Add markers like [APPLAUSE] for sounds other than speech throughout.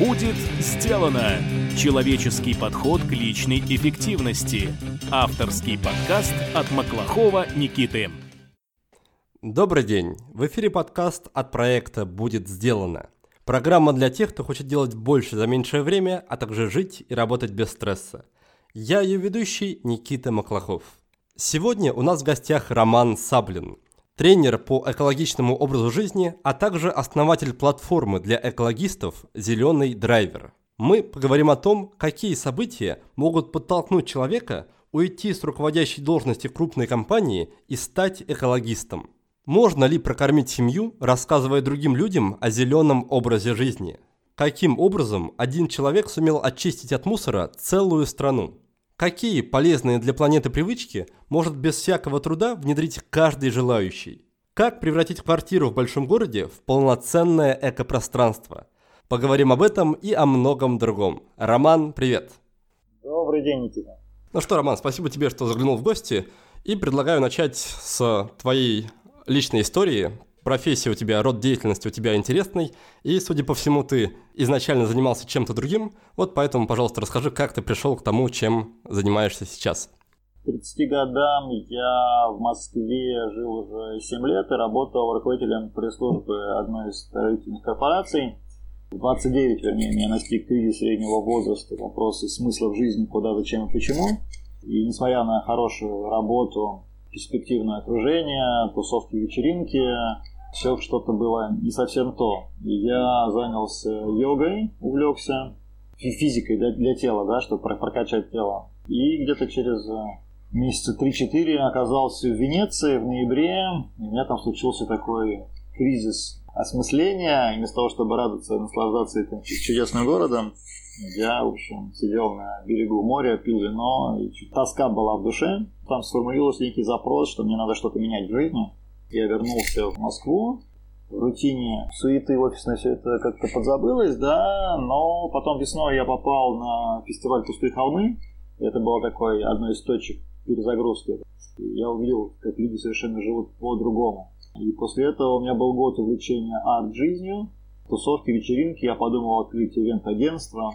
Будет сделано! Человеческий подход к личной эффективности. Авторский подкаст от Маклахова Никиты. Добрый день! В эфире подкаст от проекта «Будет сделано». Программа для тех, кто хочет делать больше за меньшее время, а также жить и работать без стресса. Я ее ведущий Никита Маклахов. Сегодня у нас в гостях Роман Саблин – тренер по экологичному образу жизни, а также основатель платформы для экологистов «Зеленый драйвер». Мы поговорим о том, какие события могут подтолкнуть человека уйти с руководящей должности крупной компании и стать экологистом. Можно ли прокормить семью, рассказывая другим людям о зеленом образе жизни? Каким образом один человек сумел очистить от мусора целую страну? Какие полезные для планеты привычки может без всякого труда внедрить каждый желающий? Как превратить квартиру в большом городе в полноценное экопространство? Поговорим об этом и о многом другом. Роман, привет! Добрый день, Никита. Ну что, Роман, спасибо тебе, что заглянул в гости. И предлагаю начать с твоей личной истории профессия у тебя, род деятельности у тебя интересный, и, судя по всему, ты изначально занимался чем-то другим, вот поэтому, пожалуйста, расскажи, как ты пришел к тому, чем занимаешься сейчас. К 30 годам я в Москве жил уже 7 лет и работал руководителем пресс-службы одной из строительных корпораций. В 29, вернее, меня настиг кризис среднего возраста, вопросы смысла в жизни, куда, зачем и почему. И несмотря на хорошую работу, перспективное окружение, тусовки, вечеринки, все что-то было не совсем то. Я занялся йогой, увлекся, физикой для, для тела, да, чтобы прокачать тело. И где-то через э, месяца 3-4 оказался в Венеции в ноябре. И у меня там случился такой кризис осмысления. И вместо того, чтобы радоваться и наслаждаться этим чудесным городом, я, в общем, сидел на берегу моря, пил вино, и тоска была в душе. Там сформулировался некий запрос, что мне надо что-то менять в жизни. Я вернулся в Москву, в рутине суеты офисной все это как-то подзабылось, да, но потом весной я попал на фестиваль «Пустые холмы». Это было такой одной из точек перезагрузки. Я увидел, как люди совершенно живут по-другому. И после этого у меня был год увлечения арт-жизнью, тусовки, вечеринки. Я подумал открыть ивент-агентство.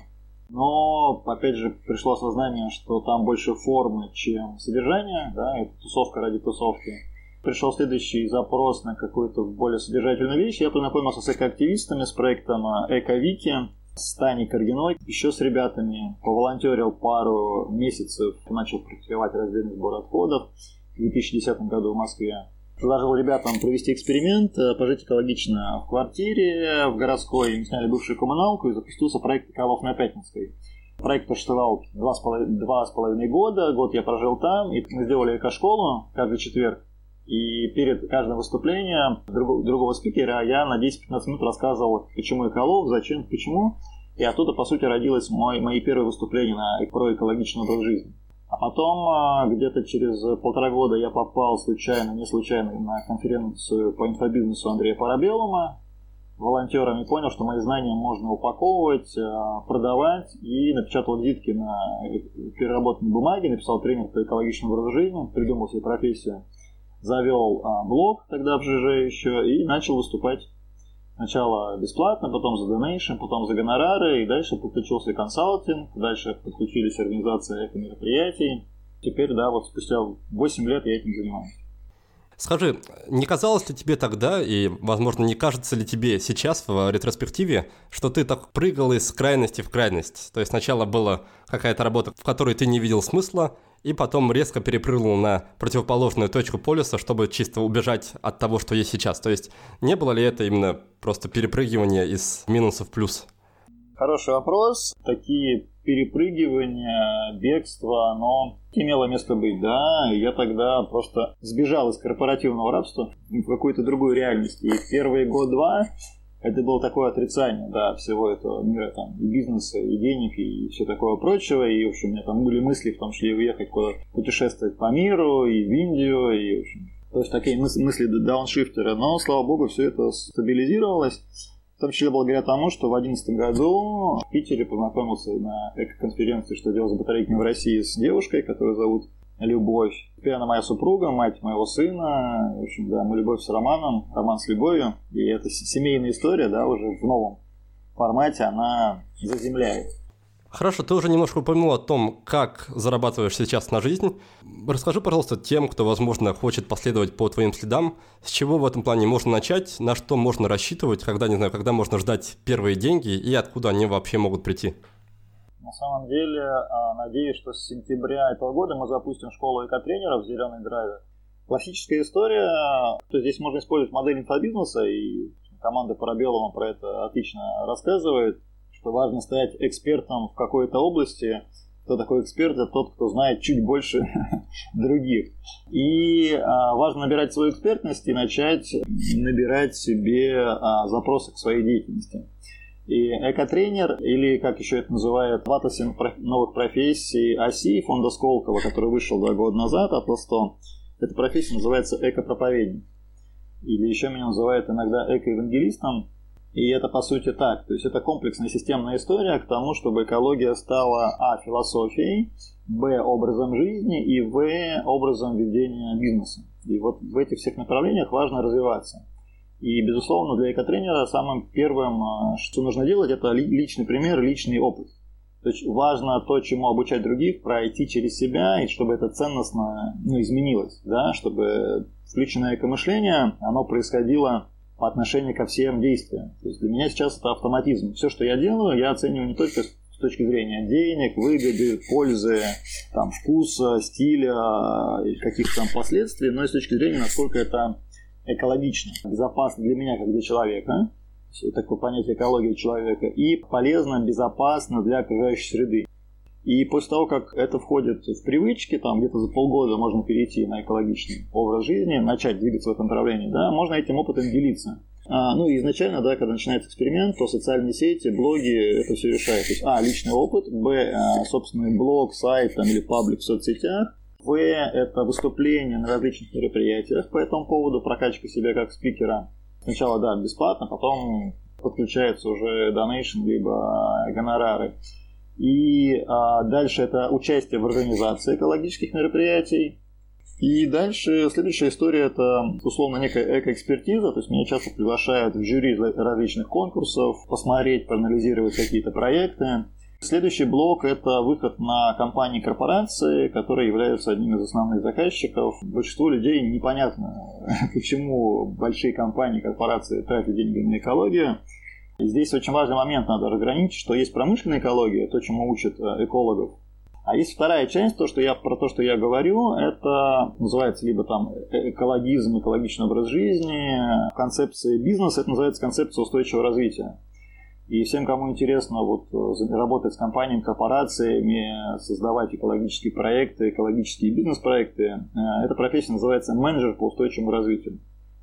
Но, опять же, пришло осознание, что там больше формы, чем содержание. Да, это тусовка ради тусовки пришел следующий запрос на какую-то более содержательную вещь. Я познакомился с экоактивистами, с проектом э, Эковики, с Таней Каргиной, еще с ребятами. Поволонтерил пару месяцев, начал практиковать раздельный сбор отходов в 2010 году в Москве. Предложил ребятам провести эксперимент, э, пожить экологично в квартире, в городской. Им сняли бывшую коммуналку и запустился проект «Эколов на Пятницкой». Проект существовал два с, половиной, два с половиной года, год я прожил там, и сделали эко-школу каждый четверг. И перед каждым выступлением другого, другого спикера я на 10-15 минут рассказывал, почему эколог, зачем, почему. И оттуда, по сути, родилось мой, мои первые выступления на, про экологичный образ жизни. А потом, а, где-то через полтора года я попал случайно, не случайно, на конференцию по инфобизнесу Андрея Парабеллума. Волонтерами понял, что мои знания можно упаковывать, а, продавать. И напечатал визитки на переработанной бумаге, написал тренер по экологичному образу жизни, придумал себе профессию завел а, блог тогда в ЖЖ еще и начал выступать сначала бесплатно, потом за донейшн, потом за гонорары, и дальше подключился консалтинг, дальше подключились организации эко-мероприятий. Теперь, да, вот спустя 8 лет я этим занимаюсь. Скажи, не казалось ли тебе тогда, и, возможно, не кажется ли тебе сейчас в ретроспективе, что ты так прыгал из крайности в крайность? То есть сначала была какая-то работа, в которой ты не видел смысла, и потом резко перепрыгнул на противоположную точку полюса, чтобы чисто убежать от того, что есть сейчас. То есть не было ли это именно просто перепрыгивание из минуса в плюс? Хороший вопрос. Такие перепрыгивания, бегство, оно имело место быть, да. Я тогда просто сбежал из корпоративного рабства в какую-то другую реальность. И первые год-два это было такое отрицание, да, всего этого мира, там, и бизнеса, и денег, и все такое прочего, и, в общем, у меня там были мысли в том числе и уехать куда путешествовать по миру, и в Индию, и, в общем, то есть такие мыс- мысли дауншифтера, но, слава богу, все это стабилизировалось, в том числе благодаря тому, что в 2011 году в Питере познакомился на эко-конференции «Что делать с батарейками в России» с девушкой, которую зовут Любовь. Теперь она моя супруга, мать моего сына. В общем, да, мы любовь с Романом, Роман с любовью. И это семейная история, да, уже в новом формате она заземляет. Хорошо, ты уже немножко упомянул о том, как зарабатываешь сейчас на жизнь. Расскажи, пожалуйста, тем, кто, возможно, хочет последовать по твоим следам, с чего в этом плане можно начать, на что можно рассчитывать, когда, не знаю, когда можно ждать первые деньги и откуда они вообще могут прийти? На самом деле, а, надеюсь, что с сентября этого года мы запустим школу экотренеров в Зеленой Драйве. Классическая история, то здесь можно использовать модель инфобизнеса, и команда Парабелова про это отлично рассказывает что важно стать экспертом в какой-то области. Кто такой эксперт? Это тот, кто знает чуть больше [LAUGHS] других. И а, важно набирать свою экспертность и начать набирать себе а, запросы к своей деятельности. И экотренер, или как еще это называют, в новых профессий ОСИ фонда Сколково, который вышел два года назад, Атлас 100, эта профессия называется экопроповедник. Или еще меня называют иногда экоевангелистом, и это по сути так. То есть это комплексная системная история к тому, чтобы экология стала а. философией, б. образом жизни и в. образом ведения бизнеса. И вот в этих всех направлениях важно развиваться. И, безусловно, для экотренера самым первым, а, что нужно делать, это личный пример, личный опыт. То есть важно то, чему обучать других, пройти через себя, и чтобы это ценностно ну, изменилось, да, чтобы включенное экомышление, оно происходило по отношению ко всем действиям. То есть для меня сейчас это автоматизм. Все, что я делаю, я оцениваю не только с точки зрения денег, выгоды, пользы, там, вкуса, стиля, каких-то там последствий, но и с точки зрения, насколько это экологично, безопасно для меня, как для человека, такое понятие экологии человека, и полезно, безопасно для окружающей среды. И после того, как это входит в привычки, там где-то за полгода можно перейти на экологичный образ жизни, начать двигаться в этом направлении, да, можно этим опытом делиться. А, ну изначально, да, когда начинается эксперимент, то социальные сети, блоги это все решают. То есть, а, личный опыт, б, а, собственный блог, сайт там, или паблик в соцсетях, в, это выступление на различных мероприятиях по этому поводу, прокачка себя как спикера. Сначала, да, бесплатно, потом подключаются уже донейшн, либо гонорары. И а, дальше это участие в организации экологических мероприятий. И дальше следующая история это условно некая экоэкспертиза, то есть меня часто приглашают в жюри различных конкурсов, посмотреть, проанализировать какие-то проекты. Следующий блок – это выход на компании корпорации, которые являются одним из основных заказчиков. Большинству людей непонятно, [LAUGHS] почему большие компании, корпорации тратят деньги на экологию. Здесь очень важный момент надо разграничить, что есть промышленная экология, то, чему учат э, экологов, а есть вторая часть, то, что я, про то, что я говорю, это называется либо там э, экологизм, экологичный образ жизни, концепция бизнеса, это называется концепция устойчивого развития. И всем, кому интересно вот, э, работать с компаниями, корпорациями, создавать экологические проекты, экологические бизнес-проекты, эта профессия называется менеджер по устойчивому развитию.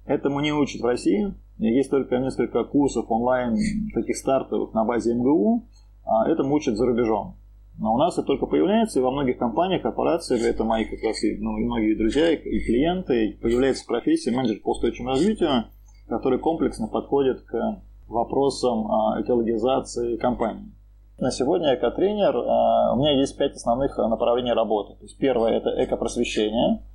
Этому не учат в России. Есть только несколько курсов онлайн, таких стартовых на базе МГУ. А этому учат за рубежом. Но у нас это только появляется, и во многих компаниях, корпорациях, это мои как раз и, ну, и многие друзья, и клиенты, появляется профессия менеджер по устойчивому развитию, который комплексно подходит к вопросам а, экологизации компании. На сегодня экотренер, а, у меня есть пять основных направлений работы. То есть первое – это экопросвещение –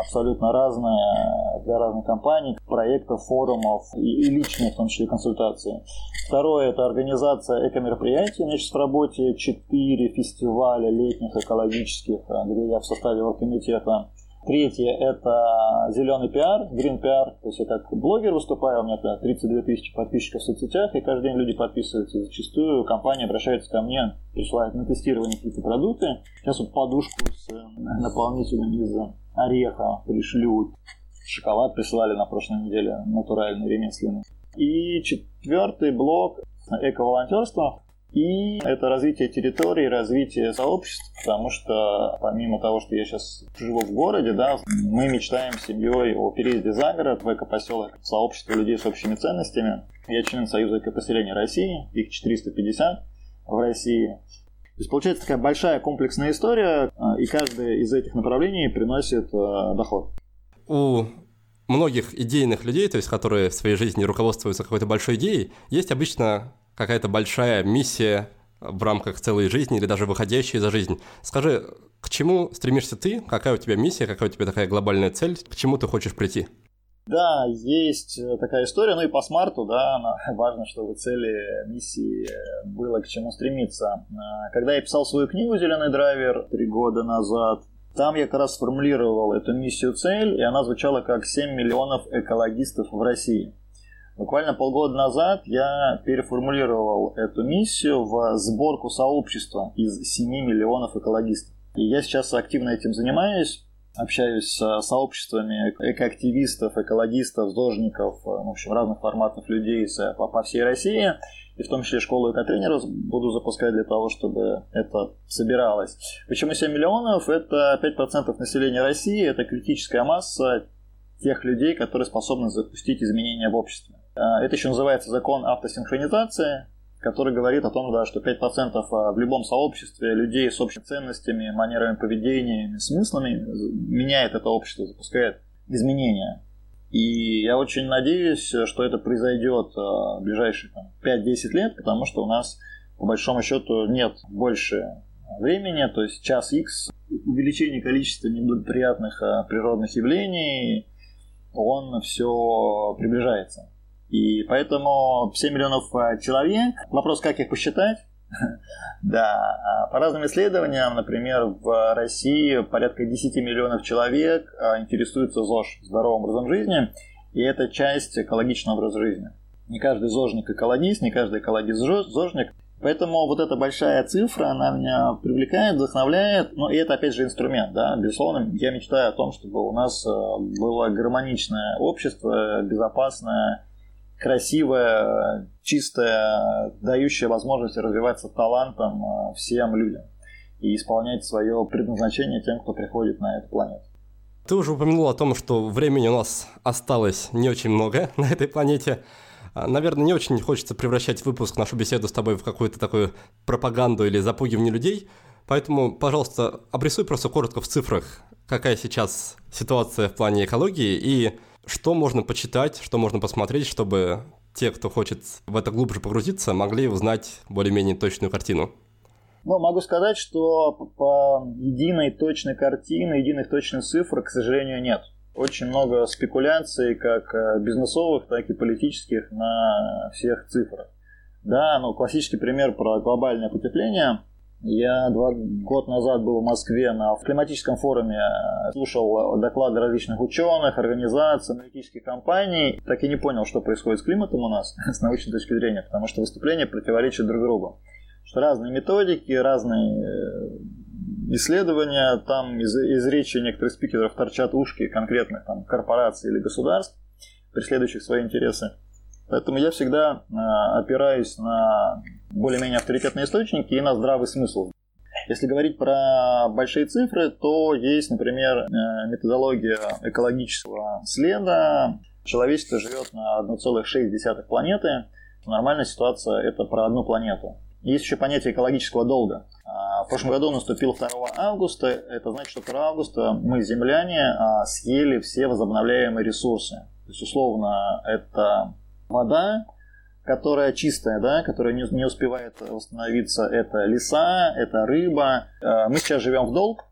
абсолютно разные для разных компаний, проектов, форумов и, и личные, в том числе, консультации. Второе – это организация эко-мероприятий. У меня сейчас в работе четыре фестиваля летних экологических, где я в составе оргкомитета. Третье – это зеленый пиар, green пиар. То есть я как блогер выступаю, у меня 32 тысячи подписчиков в соцсетях, и каждый день люди подписываются. Зачастую компания обращается ко мне, присылает на тестирование какие-то продукты. Сейчас вот подушку с наполнителем из ореха пришлют. Шоколад присылали на прошлой неделе, натуральный, ремесленный. И четвертый блок – эко-волонтерство. И это развитие территории, развитие сообществ, потому что помимо того, что я сейчас живу в городе, да, мы мечтаем с семьей о переезде за город, в экопоселок, сообщество людей с общими ценностями. Я член Союза экопоселений России, их 450 в России. То есть получается такая большая комплексная история, а, и каждое из этих направлений приносит а, доход. У многих идейных людей, то есть которые в своей жизни руководствуются какой-то большой идеей, есть обычно какая-то большая миссия в рамках целой жизни или даже выходящая за жизнь. Скажи, к чему стремишься ты? Какая у тебя миссия? Какая у тебя такая глобальная цель? К чему ты хочешь прийти? Да, есть э, такая история, ну и по смарту, да, [LAUGHS] важно, чтобы цели миссии было к чему стремиться. А, когда я писал свою книгу «Зеленый драйвер» три года назад, там я как раз сформулировал эту миссию-цель, и она звучала как 7 миллионов экологистов в России. Буквально полгода назад я переформулировал эту миссию в сборку сообщества из 7 миллионов экологистов. И я сейчас активно этим занимаюсь общаюсь с сообществами экоактивистов, экологистов, зожников, э, в общем, разных форматов людей по, всей России, и в том числе школу экотренеров буду запускать для того, чтобы это собиралось. Почему 7 миллионов? Это 5% населения России, это критическая масса тех людей, которые способны запустить изменения в обществе. Э, это еще называется закон автосинхронизации, который говорит о том, да, что 5% а, в любом сообществе людей с общими ценностями, манерами поведения, смыслами меняет это общество, запускает изменения. И я очень надеюсь, что это произойдет а, в ближайшие там, 5-10 лет, потому что у нас, по большому счету, нет больше времени, то есть час X, увеличение количества неблагоприятных а, природных явлений, он все приближается. И поэтому 7 миллионов э, человек, вопрос, как их посчитать, [LAUGHS] да, а по разным исследованиям, например, в России порядка 10 миллионов человек э, интересуются ЗОЖ, здоровым образом жизни, и это часть экологичного образа жизни. Не каждый зожник экологист, не каждый экологист зожник. Поэтому вот эта большая цифра, она меня привлекает, вдохновляет, но и это опять же инструмент, да, безусловно, я мечтаю о том, чтобы у нас было гармоничное общество, безопасное, красивая, чистая, дающая возможность развиваться талантом э, всем людям и исполнять свое предназначение тем, кто приходит на эту планету. Ты уже упомянул о том, что времени у нас осталось не очень много [LAUGHS] на этой планете. А, наверное, не очень хочется превращать выпуск, нашу беседу с тобой в какую-то такую пропаганду или запугивание людей. Поэтому, пожалуйста, обрисуй просто коротко в цифрах, какая сейчас ситуация в плане экологии и что можно почитать, что можно посмотреть, чтобы те, кто хочет в это глубже погрузиться, могли узнать более-менее точную картину? Ну, могу сказать, что по единой точной картины, единых точных цифр, к сожалению, нет. Очень много спекуляций, как э, бизнесовых, так и политических, на всех цифрах. Да, ну, классический пример про глобальное потепление – я два года назад был в Москве на климатическом форуме, слушал доклады различных ученых, организаций, аналитических компаний. Так и не понял, что происходит с климатом у нас [LAUGHS] с научной точки зрения, потому что выступления противоречат друг другу. Что разные методики, разные э, исследования, там из, из речи некоторых спикеров торчат ушки конкретных там, корпораций или государств, преследующих свои интересы. Поэтому я всегда э, опираюсь на более-менее авторитетные источники и на здравый смысл. Если говорить про большие цифры, то есть, например, э, методология экологического следа. Человечество живет на 1,6 планеты. Нормальная ситуация – это про одну планету. Есть еще понятие экологического долга. А, в прошлом году наступил 2 августа. Это значит, что 2 августа мы, земляне, а, съели все возобновляемые ресурсы. То есть, условно, это вода, которая чистая, да, которая не, не успевает восстановиться, это леса, это рыба. Э, мы сейчас живем в долг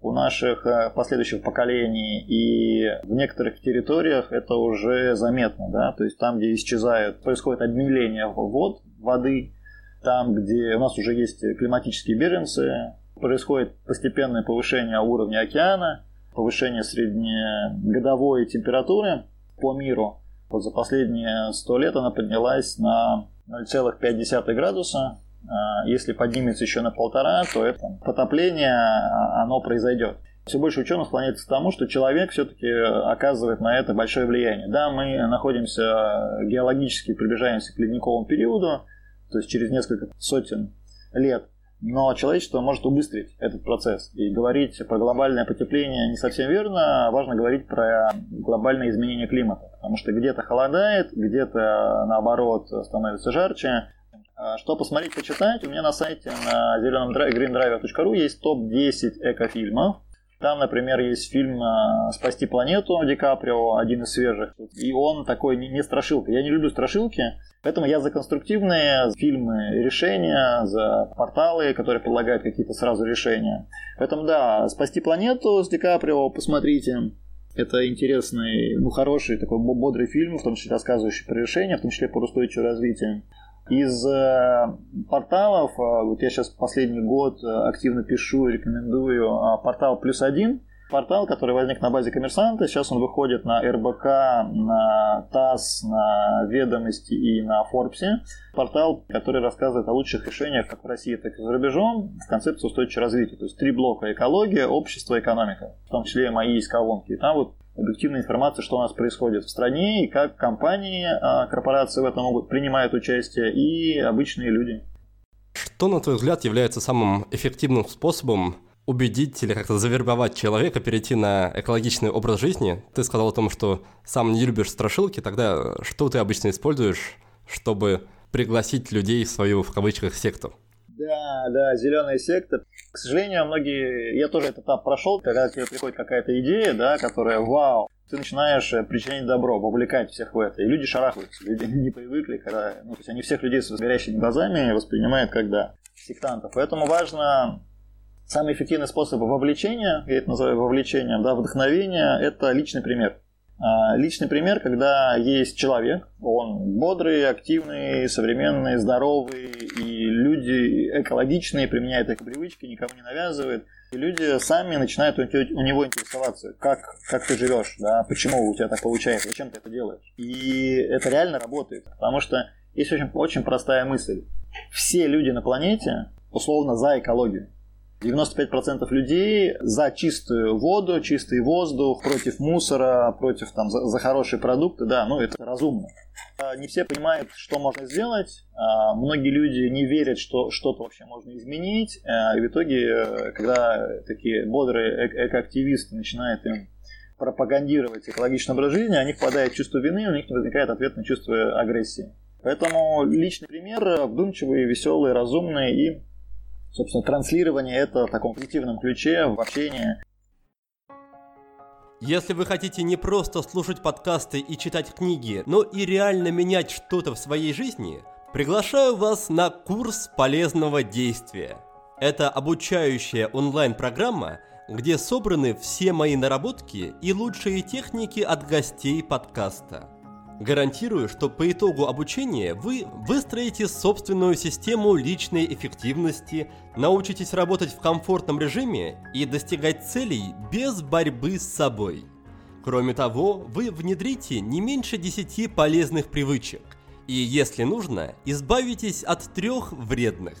у наших э, последующих поколений, и в некоторых территориях это уже заметно, да, то есть там, где исчезает, происходит обмеление вод, воды, там, где у нас уже есть климатические беженцы, происходит постепенное повышение уровня океана, повышение среднегодовой температуры по миру, вот за последние 100 лет она поднялась на 0,5 градуса. А, если поднимется еще на полтора, то это потопление, а, оно произойдет. Все больше ученых склоняется к тому, что человек все-таки оказывает на это большое влияние. Да, мы находимся геологически, приближаемся к ледниковому периоду, то есть через несколько сотен лет но человечество может убыстрить этот процесс. И говорить про глобальное потепление не совсем верно. Важно говорить про глобальное изменение климата. Потому что где-то холодает, где-то наоборот становится жарче. А что посмотреть, почитать? У меня на сайте на зеленом greendriver.ru есть топ-10 экофильмов. Там, например, есть фильм а, «Спасти планету» Ди Каприо, один из свежих. И он такой не страшилка. Я не люблю страшилки, Поэтому я за конструктивные фильмы решения, за порталы, которые предлагают какие-то сразу решения. Поэтому да, «Спасти планету» с Ди Каприо посмотрите. Это интересный, ну, хороший, такой бодрый фильм, в том числе рассказывающий про решения, в том числе про устойчивое развитие. Из э, порталов, э, вот я сейчас последний год э, активно пишу и рекомендую портал «Плюс один», портал, который возник на базе коммерсанта. Сейчас он выходит на РБК, на ТАСС, на Ведомости и на Форбсе. Портал, который рассказывает о лучших решениях как в России, так и за рубежом в концепции устойчивого развития. То есть три блока – экология, общество, экономика. В том числе мои есть колонки. И там вот объективная информация, что у нас происходит в стране, и как компании, а, корпорации в этом могут принимают участие, и обычные люди. Что, на твой взгляд, является самым эффективным способом убедить или как-то завербовать человека перейти на экологичный образ жизни. Ты сказал о том, что сам не любишь страшилки, тогда что ты обычно используешь, чтобы пригласить людей в свою, в кавычках, секту? Да, да, зеленая секта. К сожалению, многие, я тоже этот этап прошел, когда тебе приходит какая-то идея, да, которая вау, ты начинаешь э, причинять добро, вовлекать всех в это. И люди шарахаются, люди [LAUGHS] не привыкли, когда, ну, то есть они всех людей с горящими глазами воспринимают как, да, сектантов. Поэтому важно Самый эффективный способ вовлечения, я это называю вовлечением, да, вдохновения, это личный пример. А, личный пример, когда есть человек, он бодрый, активный, современный, здоровый, и люди экологичные, применяют эко-привычки, никому не навязывают. И люди сами начинают у него интересоваться, как, как ты живешь, да, почему у тебя так получается, зачем ты это делаешь. И это реально работает, потому что есть очень, очень простая мысль. Все люди на планете условно за экологию. 95% людей за чистую воду, чистый воздух, против мусора, против там за, за хорошие продукты, да, ну это разумно. А, не все понимают, что можно сделать. А, многие люди не верят, что что-то вообще можно изменить. А, и в итоге, когда такие бодрые эко экоактивисты начинают им пропагандировать экологичный образ жизни, они впадают в чувство вины, у них возникает ответное чувство агрессии. Поэтому личный пример вдумчивый, веселый, разумный и собственно, транслирование это в таком позитивном ключе, в общении. Если вы хотите не просто слушать подкасты и читать книги, но и реально менять что-то в своей жизни, приглашаю вас на курс полезного действия. Это обучающая онлайн-программа, где собраны все мои наработки и лучшие техники от гостей подкаста. Гарантирую, что по итогу обучения вы выстроите собственную систему личной эффективности, научитесь работать в комфортном режиме и достигать целей без борьбы с собой. Кроме того, вы внедрите не меньше 10 полезных привычек и, если нужно, избавитесь от трех вредных.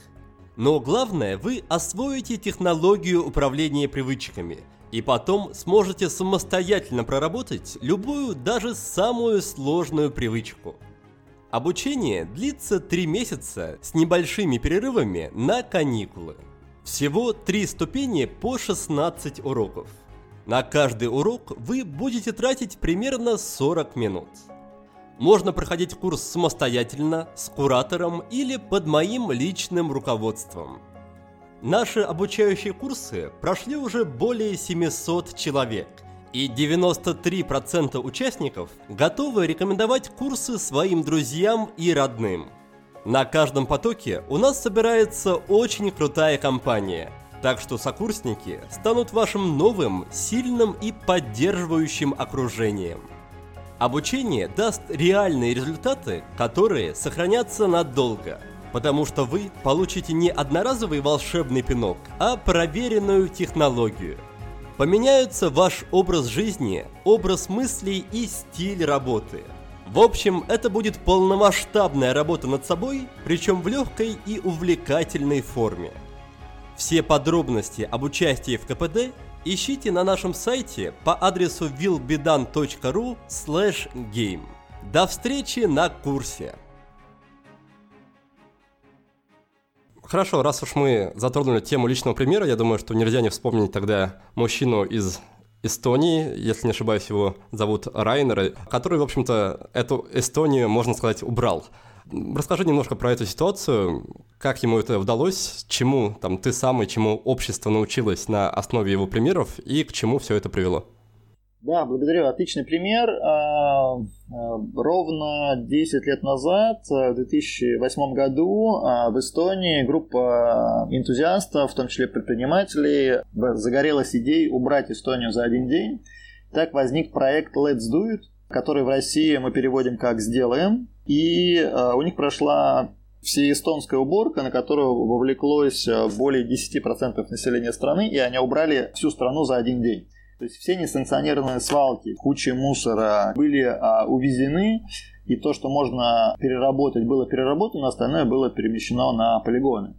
Но главное, вы освоите технологию управления привычками – и потом сможете самостоятельно проработать любую, даже самую сложную привычку. Обучение длится 3 месяца с небольшими перерывами на каникулы. Всего 3 ступени по 16 уроков. На каждый урок вы будете тратить примерно 40 минут. Можно проходить курс самостоятельно, с куратором или под моим личным руководством – Наши обучающие курсы прошли уже более 700 человек, и 93% участников готовы рекомендовать курсы своим друзьям и родным. На каждом потоке у нас собирается очень крутая компания, так что сокурсники станут вашим новым, сильным и поддерживающим окружением. Обучение даст реальные результаты, которые сохранятся надолго – потому что вы получите не одноразовый волшебный пинок, а проверенную технологию. Поменяются ваш образ жизни, образ мыслей и стиль работы. В общем, это будет полномасштабная работа над собой, причем в легкой и увлекательной форме. Все подробности об участии в КПД ищите на нашем сайте по адресу willbedan.ru game. До встречи на курсе! Хорошо, раз уж мы затронули тему личного примера, я думаю, что нельзя не вспомнить тогда мужчину из Эстонии, если не ошибаюсь, его зовут Райнер, который, в общем-то, эту Эстонию, можно сказать, убрал. Расскажи немножко про эту ситуацию, как ему это удалось, чему там ты сам и чему общество научилось на основе его примеров и к чему все это привело. Да, благодарю. Отличный пример. А, а, ровно 10 лет назад, в 2008 году, а, в Эстонии группа энтузиастов, в том числе предпринимателей, загорелась идеей убрать Эстонию за один день Так возник проект Let's Do It, который в России мы переводим как «Сделаем». И э, у них прошла всеэстонская уборка, на которую вовлеклось э, более 10% населения страны, и они убрали всю страну за один день. То есть все несанкционированные свалки, куча мусора были а, увезены, и то, что можно переработать, было переработано, остальное было перемещено на полигоны.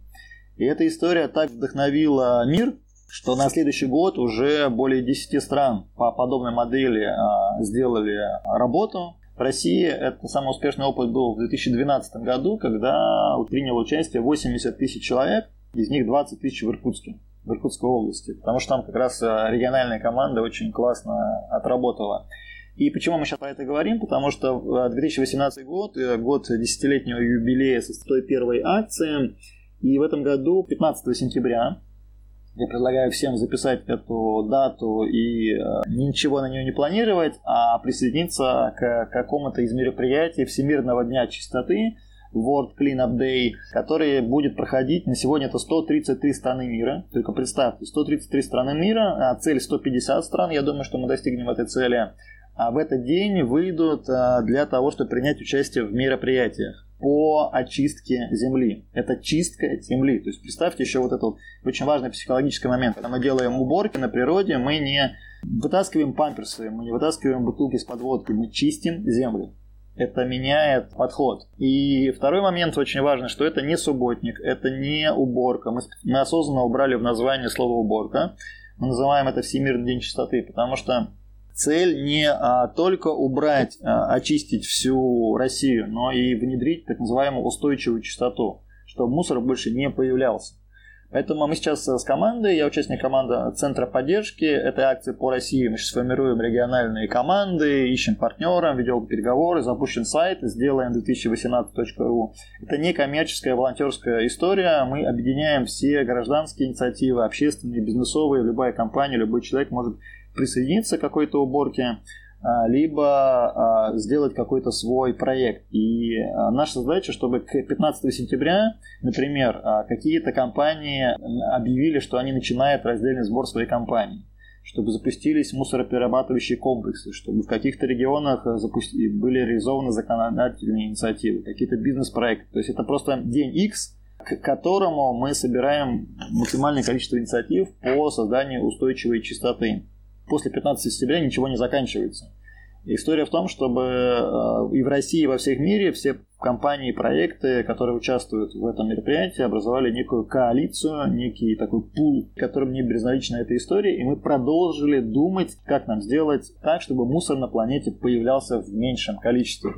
И эта история так вдохновила мир, что на следующий год уже более 10 стран по подобной модели а, сделали работу. В России это самый успешный опыт был в 2012 году, когда приняло участие 80 тысяч человек, из них 20 тысяч в Иркутске в Иркутской области, потому что там как раз э, региональная команда очень классно отработала. И почему мы сейчас про это говорим? Потому что 2018 э, год, э, год десятилетнего юбилея со той первой акции, и в этом году, 15 сентября, я предлагаю всем записать эту дату и ничего на нее не планировать, а присоединиться к какому-то из мероприятий Всемирного дня чистоты, World Cleanup Day, который будет проходить, на сегодня это 133 страны мира. Только представьте, 133 страны мира, а цель 150 стран, я думаю, что мы достигнем этой цели. А в этот день выйдут а, для того, чтобы принять участие в мероприятиях по очистке земли. Это чистка земли. То есть представьте еще вот этот очень важный психологический момент. Когда мы делаем уборки на природе, мы не вытаскиваем памперсы, мы не вытаскиваем бутылки с подводкой, мы чистим землю это меняет подход. И второй момент очень важный, что это не субботник, это не уборка. Мы, осознанно убрали в название слово уборка. Мы называем это Всемирный день чистоты, потому что цель не а, только убрать, а, очистить всю Россию, но и внедрить так называемую устойчивую чистоту, чтобы мусор больше не появлялся. Поэтому мы сейчас с командой, я участник команды Центра поддержки этой акции по России. Мы сейчас формируем региональные команды, ищем партнера, ведем переговоры, запущен сайт сделаем 2018.ru. Это не коммерческая волонтерская история. Мы объединяем все гражданские инициативы, общественные, бизнесовые. Любая компания, любой человек может присоединиться к какой-то уборке. А, либо а, сделать какой-то свой проект. И а, наша задача, чтобы к 15 сентября, например, какие-то компании объявили, что они начинают раздельный сбор своей компании чтобы запустились мусороперерабатывающие комплексы, чтобы в каких-то регионах запусти... были реализованы законодательные инициативы, какие-то бизнес-проекты. То есть это просто день X, к которому мы собираем максимальное количество инициатив по созданию устойчивой чистоты после 15 сентября ничего не заканчивается. История в том, чтобы э, и в России, и во всех мире все компании и проекты, которые участвуют в этом мероприятии, образовали некую коалицию, некий такой пул, которым не безналична эта история, и мы продолжили думать, как нам сделать так, чтобы мусор на планете появлялся в меньшем количестве.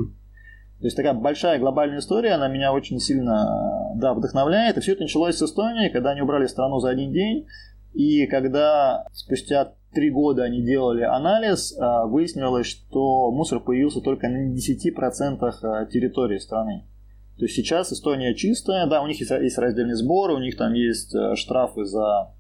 То есть такая большая глобальная история, она меня очень сильно да, вдохновляет. И все это началось с Эстонии, когда они убрали страну за один день. И когда спустя три года они делали анализ, а, выяснилось, что мусор появился только на 10% а, территории страны. То есть сейчас Эстония чистая, да, у них есть, есть раздельный сбор, у них там есть а, штрафы за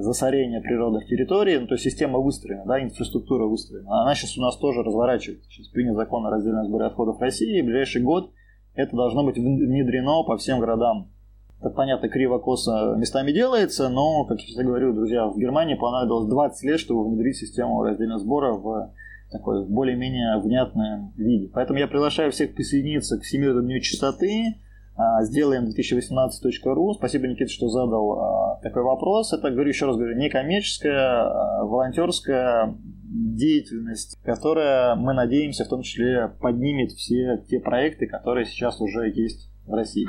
засорение природных территорий, ну, то есть система выстроена, да, инфраструктура выстроена. Она сейчас у нас тоже разворачивается. Сейчас принят закон о раздельном сборе отходов России, и в ближайший год это должно быть внедрено по всем городам это, понятно, криво-косо местами делается, но, как я всегда говорю, друзья, в Германии понадобилось 20 лет, чтобы внедрить систему раздельного сбора в такой более-менее внятном виде. Поэтому я приглашаю всех присоединиться к Всемирному дню чистоты. А, сделаем 2018.ru. Спасибо, Никита, что задал а, такой вопрос. Это, говорю еще раз, говорю, не коммерческая, а волонтерская деятельность, которая, мы надеемся, в том числе поднимет все те проекты, которые сейчас уже есть в России.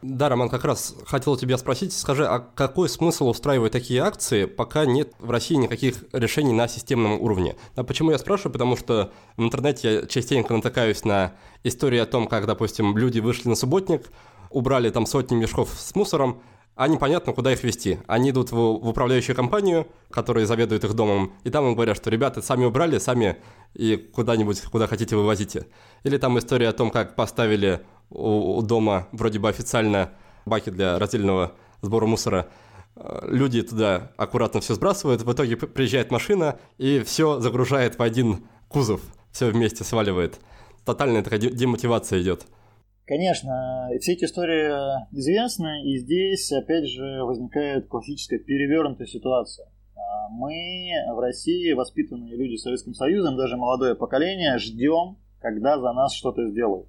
Да, Роман, как раз хотел тебя спросить, скажи, а какой смысл устраивать такие акции, пока нет в России никаких решений на системном уровне? А почему я спрашиваю? Потому что в интернете я частенько натыкаюсь на истории о том, как, допустим, люди вышли на субботник, убрали там сотни мешков с мусором, а непонятно, куда их вести. Они идут в, в управляющую компанию, которая заведует их домом, и там им говорят, что ребята, сами убрали, сами и куда-нибудь, куда хотите, вывозите. Или там история о том, как поставили у, у дома вроде бы официально баки для раздельного сбора мусора. Люди туда аккуратно все сбрасывают, в итоге приезжает машина и все загружает в один кузов, все вместе сваливает. Тотальная такая демотивация идет. Конечно, все эти истории известны, и здесь, опять же, возникает классическая перевернутая ситуация. Мы в России, воспитанные люди Советским Союзом, даже молодое поколение, ждем, когда за нас что-то сделают.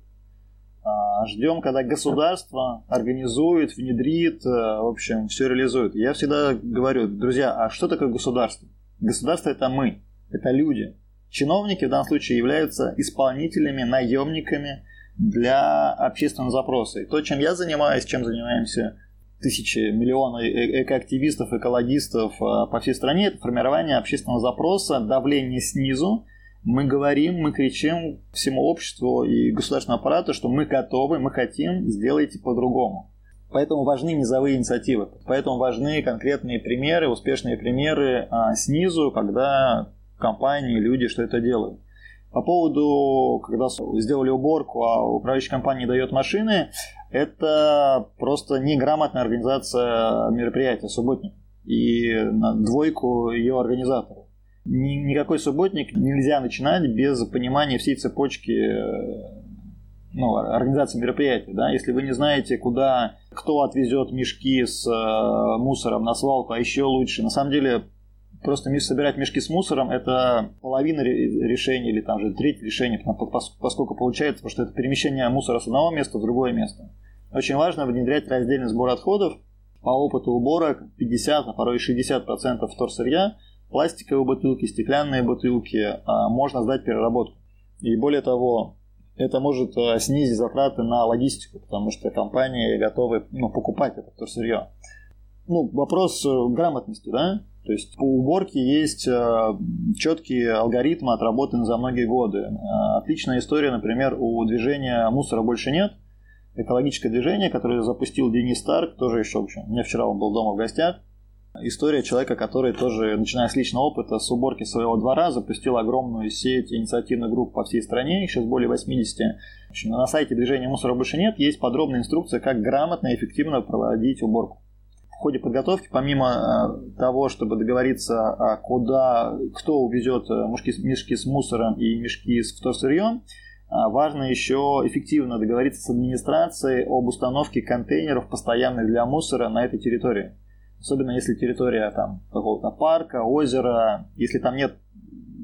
А, ждем, когда государство организует, внедрит, э, в общем, все реализует. Я всегда говорю, друзья, а что такое государство? Государство это мы, это люди. Чиновники в данном случае являются исполнителями, наемниками для общественного запроса. И то, чем я занимаюсь, чем занимаемся тысячи, миллионы э, э, экоактивистов, экологистов по всей стране, это формирование общественного запроса, давление снизу, мы говорим, мы кричим всему обществу и государственному аппарату, что мы готовы, мы хотим, сделайте по-другому. Поэтому важны низовые инициативы, поэтому важны конкретные примеры, успешные примеры а, снизу, когда компании, люди что это делают. По поводу, когда сделали уборку, а управляющая компания дает машины, это просто неграмотная организация мероприятия, субботник. И на двойку ее организаторов ни, никакой субботник нельзя начинать без понимания всей цепочки э, ну, организации мероприятия. Да? Если вы не знаете, куда, кто отвезет мешки с э, мусором на свалку, а еще лучше, на самом деле просто собирать мешки с мусором это половина решения или там же треть решения, поскольку получается, что это перемещение мусора с одного места в другое место. Очень важно внедрять раздельный сбор отходов. По опыту уборок 50, а порой 60% вторсырья – пластиковые бутылки, стеклянные бутылки а, можно сдать переработку. И более того, это может а, снизить затраты на логистику, потому что компании готовы ну, покупать это сырье. Ну, вопрос э, грамотности, да? То есть по уборке есть э, четкие алгоритмы, отработанные за многие годы. Отличная история, например, у движения «Мусора больше нет», экологическое движение, которое запустил Денис Старк, тоже еще, в общем, меня вчера он был дома в гостях, История человека, который тоже, начиная с личного опыта, с уборки своего двора, запустил огромную сеть инициативных групп по всей стране, сейчас более 80. В общем, на сайте движения мусора больше нет, есть подробная инструкция, как грамотно и эффективно проводить уборку. В ходе подготовки, помимо э, того, чтобы договориться, а, куда, кто увезет э, мешки, мешки с мусором и мешки с вторсырьем, а, важно еще эффективно договориться с администрацией об установке контейнеров постоянных для мусора на этой территории. Особенно если территория там какого-то парка, озера, если там нет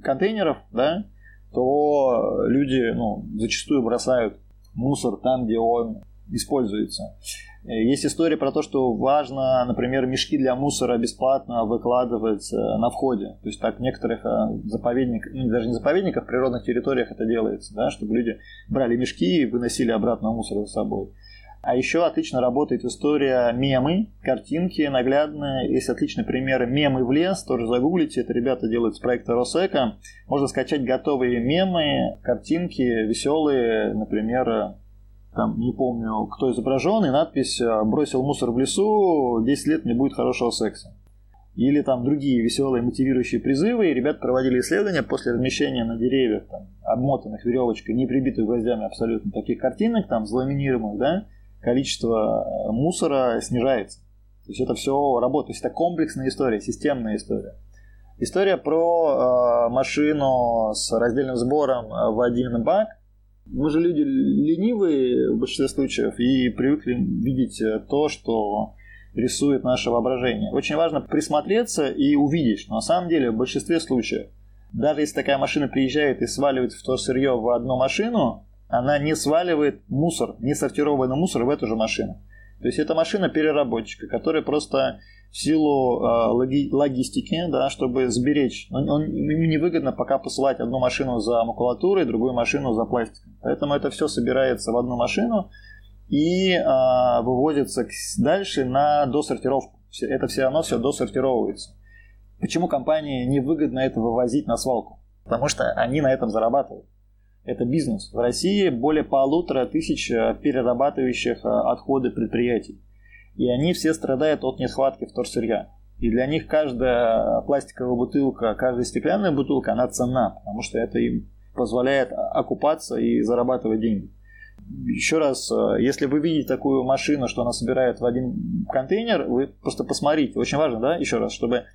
контейнеров, да, то люди ну, зачастую бросают мусор там, где он используется. Есть история про то, что важно, например, мешки для мусора бесплатно выкладывать э, на входе. То есть так в некоторых э, заповедниках, ну даже не заповедниках, природных территориях это делается, да, чтобы люди брали мешки и выносили обратно мусор за собой. А еще отлично работает история мемы, картинки наглядные. Есть отличный пример мемы в лес, тоже загуглите. Это ребята делают с проекта Росэко. Можно скачать готовые мемы, картинки веселые, например, там не помню, кто изображен, и надпись «Бросил мусор в лесу, 10 лет не будет хорошего секса». Или там другие веселые мотивирующие призывы. И ребята проводили исследования после размещения на деревьях, там, обмотанных веревочкой, не прибитых гвоздями абсолютно, таких картинок, там, заламинируемых, да, количество э, мусора снижается. То есть это все работает. То есть это комплексная история, системная история. История про э, машину с раздельным сбором э, в один бак. Мы же люди ленивые в большинстве случаев и привыкли видеть э, то, что рисует наше воображение. Очень важно присмотреться и увидеть, что на самом деле в большинстве случаев, даже если такая машина приезжает и сваливает в то сырье в одну машину, она не сваливает мусор, не сортированный мусор в эту же машину. То есть это машина переработчика, которая просто в силу логи, логистики, да, чтобы сберечь, он, он, невыгодно пока посылать одну машину за макулатурой, другую машину за пластиком. Поэтому это все собирается в одну машину и э, выводится дальше на досортировку. Это все равно все досортировывается. Почему компании невыгодно это вывозить на свалку? Потому что они на этом зарабатывают это бизнес. В России более полутора тысяч э, перерабатывающих э, отходы предприятий. И они все страдают от нехватки вторсырья. И для них каждая пластиковая бутылка, каждая стеклянная бутылка, она ценна, потому что это им позволяет окупаться и зарабатывать деньги. Еще раз, э, если вы видите такую машину, что она собирает в один контейнер, вы просто посмотрите. Очень важно, да, еще раз, чтобы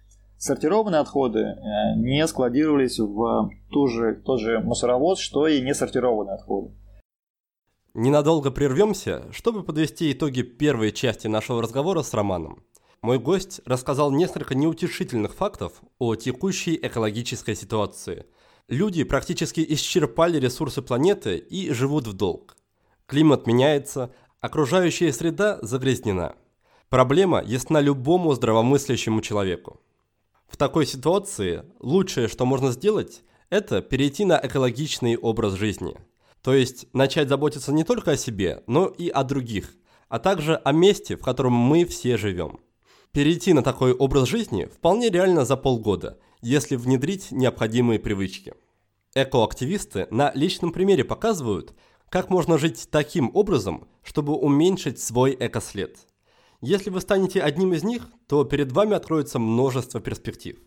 Сортированные отходы э, не складировались в ту же, тот же мусоровоз, что и несортированные отходы. Ненадолго прервемся, чтобы подвести итоги первой части нашего разговора с Романом. мой гость рассказал несколько неутешительных фактов о текущей экологической ситуации. Люди практически исчерпали ресурсы планеты и живут в долг. Климат меняется, окружающая среда загрязнена. Проблема ясна любому здравомыслящему человеку. В такой ситуации лучшее, что можно сделать, это перейти на экологичный образ жизни. То есть начать заботиться не только о себе, но и о других, а также о месте, в котором мы все живем. Перейти на такой образ жизни вполне реально за полгода, если внедрить необходимые привычки. Экоактивисты на личном примере показывают, как можно жить таким образом, чтобы уменьшить свой экослед. Если вы станете одним из них, то перед вами откроется множество перспектив.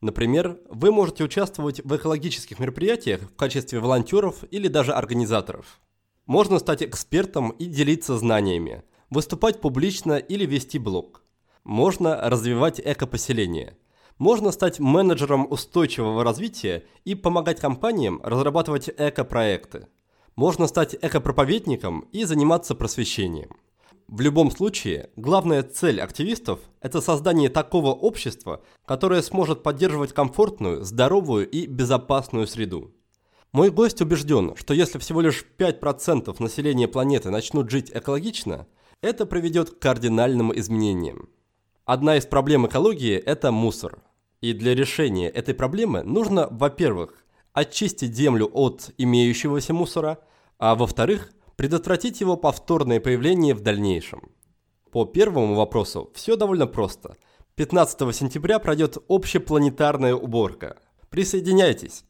Например, вы можете участвовать в экологических мероприятиях в качестве волонтеров или даже организаторов. Можно стать экспертом и делиться знаниями, выступать публично или вести блог – можно развивать экопоселение. Можно стать менеджером устойчивого развития и помогать компаниям разрабатывать экопроекты. Можно стать экопроповедником и заниматься просвещением. В любом случае, главная цель активистов – это создание такого общества, которое сможет поддерживать комфортную, здоровую и безопасную среду. Мой гость убежден, что если всего лишь 5% населения планеты начнут жить экологично, это приведет к кардинальным изменениям. Одна из проблем экологии – это мусор. И для решения этой проблемы нужно, во-первых, очистить землю от имеющегося мусора, а во-вторых, предотвратить его повторное появление в дальнейшем. По первому вопросу все довольно просто. 15 сентября пройдет общепланетарная уборка. Присоединяйтесь.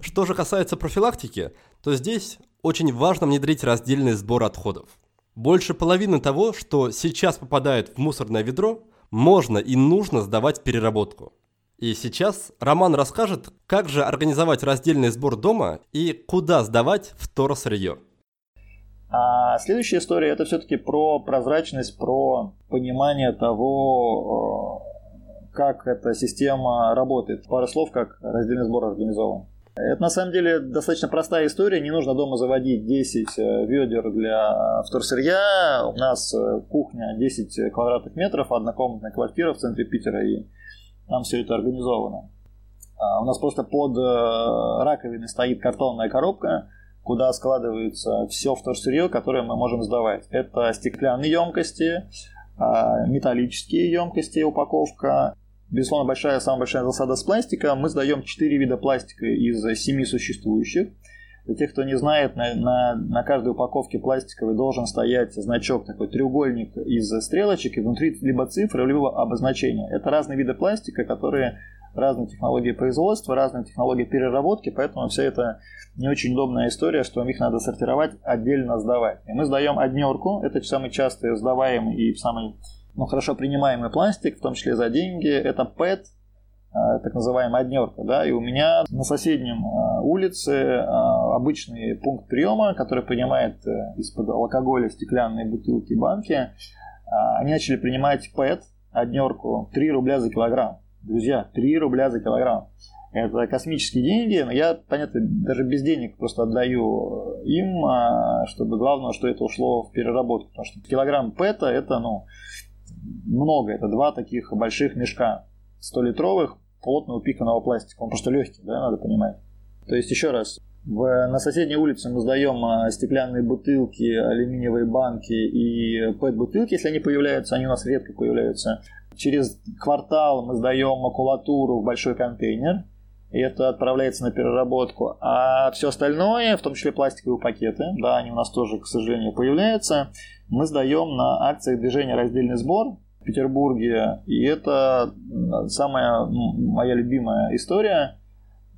Что же касается профилактики, то здесь очень важно внедрить раздельный сбор отходов. Больше половины того, что сейчас попадает в мусорное ведро, можно и нужно сдавать в переработку. И сейчас Роман расскажет, как же организовать раздельный сбор дома и куда сдавать вторсырье. А следующая история это все-таки про прозрачность, про понимание того, э, как эта система работает. Пару слов, как раздельный сбор организован. Это на самом деле достаточно простая история. Не нужно дома заводить 10 э, ведер для вторсырья. У нас э, кухня 10 квадратных метров, однокомнатная квартира в центре Питера, и там все это организовано. А у нас просто под раковиной стоит картонная коробка, куда складывается все вторсырье, которое мы можем сдавать. Это стеклянные емкости, а, металлические емкости, упаковка, Безусловно, большая, самая большая засада с пластика. Мы сдаем 4 вида пластика из 7 существующих. Для тех, кто не знает, на, на, на каждой упаковке пластиковой должен стоять значок, такой треугольник из стрелочек, и внутри либо цифры, либо обозначения. Это разные виды пластика, которые разные технологии производства, разные технологии переработки, поэтому вся эта не очень удобная история, что их надо сортировать, отдельно сдавать. И мы сдаем однерку, это самый частый сдаваемый и самый ну, хорошо принимаемый пластик, в том числе за деньги, это PET, э, так называемая однерка, да, и у меня на соседнем э, улице э, обычный пункт приема, который принимает из-под алкоголя стеклянные бутылки, банки, они начали принимать PET, однерку, 3 рубля за килограмм. Друзья, 3 рубля за килограмм. Это космические деньги, но я, понятно, даже без денег просто отдаю им, чтобы главное, что это ушло в переработку. Потому что килограмм ПЭТа это, ну, много. Это два таких больших мешка 100-литровых плотного пиканого пластика. Он просто легкий, да, надо понимать. То есть, еще раз, в, на соседней улице мы сдаем а, стеклянные бутылки, алюминиевые банки и пэт-бутылки, если они появляются, они у нас редко появляются. Через квартал мы сдаем макулатуру в большой контейнер, и это отправляется на переработку. А все остальное, в том числе пластиковые пакеты, да, они у нас тоже, к сожалению, появляются, мы сдаем на акциях движения «Раздельный сбор», в Петербурге. И это самая моя любимая история,